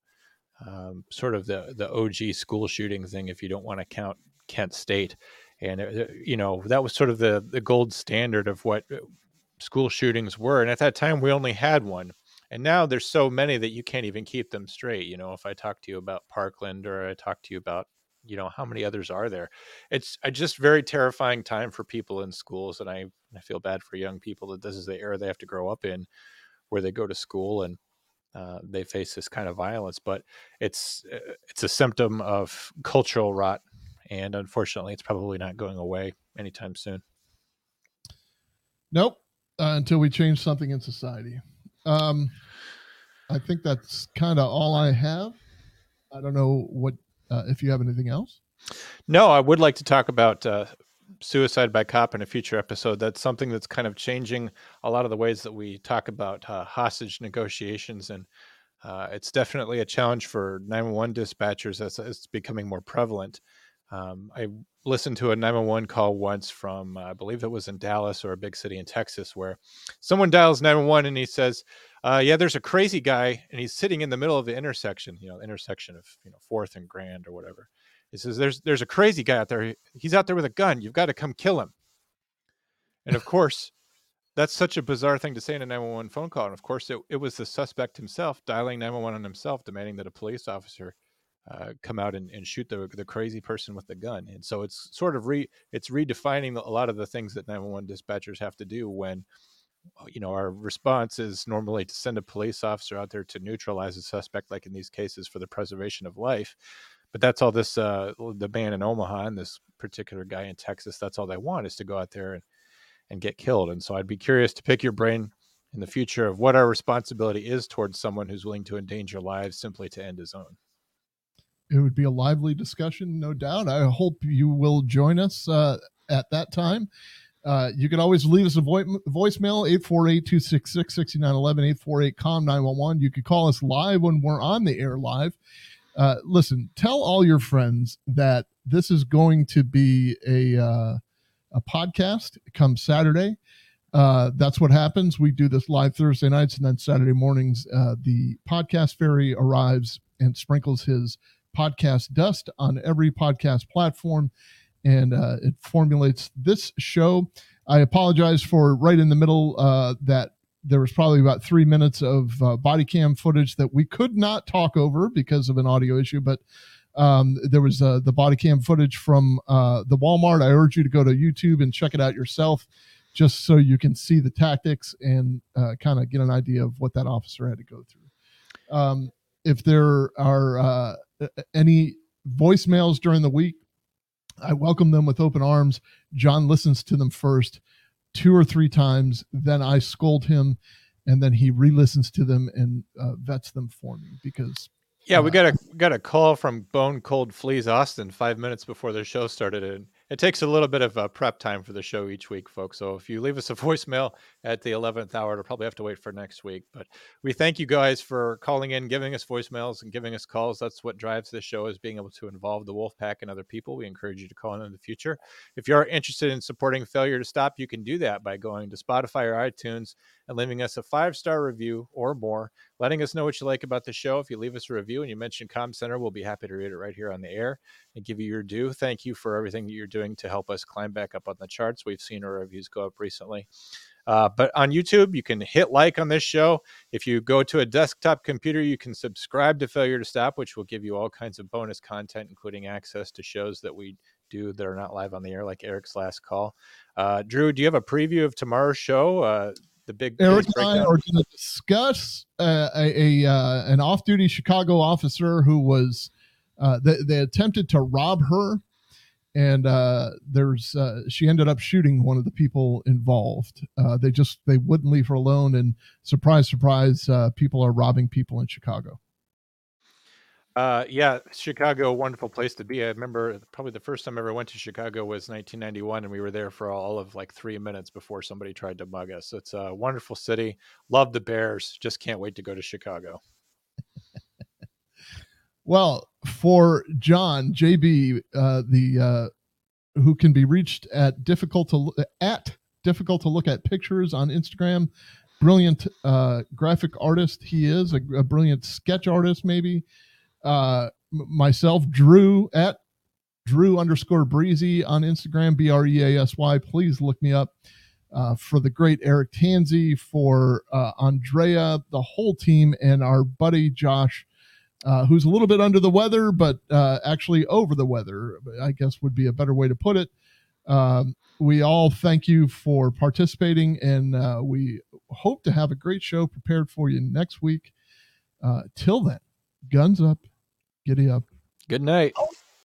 um, sort of the the OG school shooting thing. If you don't want to count Kent State, and it, you know that was sort of the the gold standard of what uh, school shootings were. And at that time, we only had one. And now there's so many that you can't even keep them straight. You know, if I talk to you about Parkland or I talk to you about, you know, how many others are there? It's a just very terrifying time for people in schools. And I, I feel bad for young people that this is the era they have to grow up in where they go to school and uh, they face this kind of violence. But it's, uh, it's a symptom of cultural rot. And unfortunately, it's probably not going away anytime soon. Nope. Uh, until we change something in society. Um, I think that's kind of all I have. I don't know what uh, if you have anything else. No, I would like to talk about uh, suicide by cop in a future episode. That's something that's kind of changing a lot of the ways that we talk about uh, hostage negotiations, and uh, it's definitely a challenge for 911 dispatchers as it's becoming more prevalent. Um, I listened to a 911 call once from, uh, I believe it was in Dallas or a big city in Texas, where someone dials 911 and he says, uh, "Yeah, there's a crazy guy, and he's sitting in the middle of the intersection, you know, intersection of you know Fourth and Grand or whatever." He says, "There's there's a crazy guy out there. He's out there with a gun. You've got to come kill him." And of course, that's such a bizarre thing to say in a 911 phone call. And of course, it, it was the suspect himself dialing 911 on himself, demanding that a police officer uh, come out and, and shoot the the crazy person with the gun. And so it's sort of re it's redefining a lot of the things that 911 dispatchers have to do when uh, you know our response is normally to send a police officer out there to neutralize a suspect like in these cases for the preservation of life. But that's all this uh the man in omaha and this particular guy in texas that's all they want is to go out there and and get killed. And so i'd be curious to pick your brain in the future of what our responsibility is towards someone who's willing to endanger lives simply to end his own It would be a lively discussion, no doubt. I hope you will join us uh, at that time. Uh, you can always leave us a vo- voicemail 848-266-6911 848-com 911 you can call us live when we're on the air live uh, listen tell all your friends that this is going to be a uh, a podcast come saturday uh, that's what happens we do this live thursday nights and then saturday mornings uh, the podcast fairy arrives and sprinkles his podcast dust on every podcast platform and uh, it formulates this show. I apologize for right in the middle uh, that there was probably about three minutes of uh, body cam footage that we could not talk over because of an audio issue, but um, there was uh, the body cam footage from uh, the Walmart. I urge you to go to YouTube and check it out yourself just so you can see the tactics and uh, kind of get an idea of what that officer had to go through. Um, if there are uh, any voicemails during the week, I welcome them with open arms. John listens to them first, two or three times. Then I scold him, and then he re-listens to them and uh, vets them for me because Yeah, we got a got a call from Bone Cold Fleas Austin five minutes before the show started, and it takes a little bit of uh, prep time for the show each week, folks. So if you leave us a *laughs* voicemail at the eleventh hour, it'll probably have to wait for next week. But we thank you guys for calling in, giving us voicemails, and giving us calls. That's what drives this show is being able to involve the Wolfpack and other people. We encourage you to call in in the future. If you are interested in supporting Failure to Stop, you can do that by going to Spotify or iTunes and leaving us a five star review or more, letting us know what you like about the show. If you leave us a review and you mention Com Center, we'll be happy to read it right here on the air and give you your due. Thank you for everything that you're doing to help us climb back up on the charts. We've seen our reviews go up recently. Uh, but on YouTube, you can hit like on this show. If you go to a desktop computer, you can subscribe to Failure to Stop, which will give you all kinds of bonus content, including access to shows that we do that are not live on the air, like Eric's last call. Uh, Drew, do you have a preview of tomorrow's show? Uh, the big Eric and I are going to discuss uh, a, a uh, an off-duty Chicago officer who was uh, they, they attempted to rob her, and uh, there's uh, she ended up shooting one of the people involved. Uh, they just they wouldn't leave her alone, and surprise, surprise, uh, people are robbing people in Chicago. Uh, yeah, Chicago, wonderful place to be. I remember probably the first time I ever went to Chicago was 1991, and we were there for all of like three minutes before somebody tried to mug us. It's a wonderful city. Love the Bears. Just can't wait to go to Chicago. Well, for John JB, uh, the uh, who can be reached at difficult to at difficult to look at pictures on Instagram. Brilliant uh, graphic artist he is, a, a brilliant sketch artist maybe. Uh, myself, Drew at Drew underscore Breasy on Instagram, B R E A S Y. Please look me up. Uh, for the great Eric Tanzi, for uh, Andrea, the whole team, and our buddy Josh uh, who's a little bit under the weather, but uh, actually over the weather, I guess would be a better way to put it. Um, we all thank you for participating, and uh, we hope to have a great show prepared for you next week. Uh, till then, guns up, Giddy up. Good night. Oh.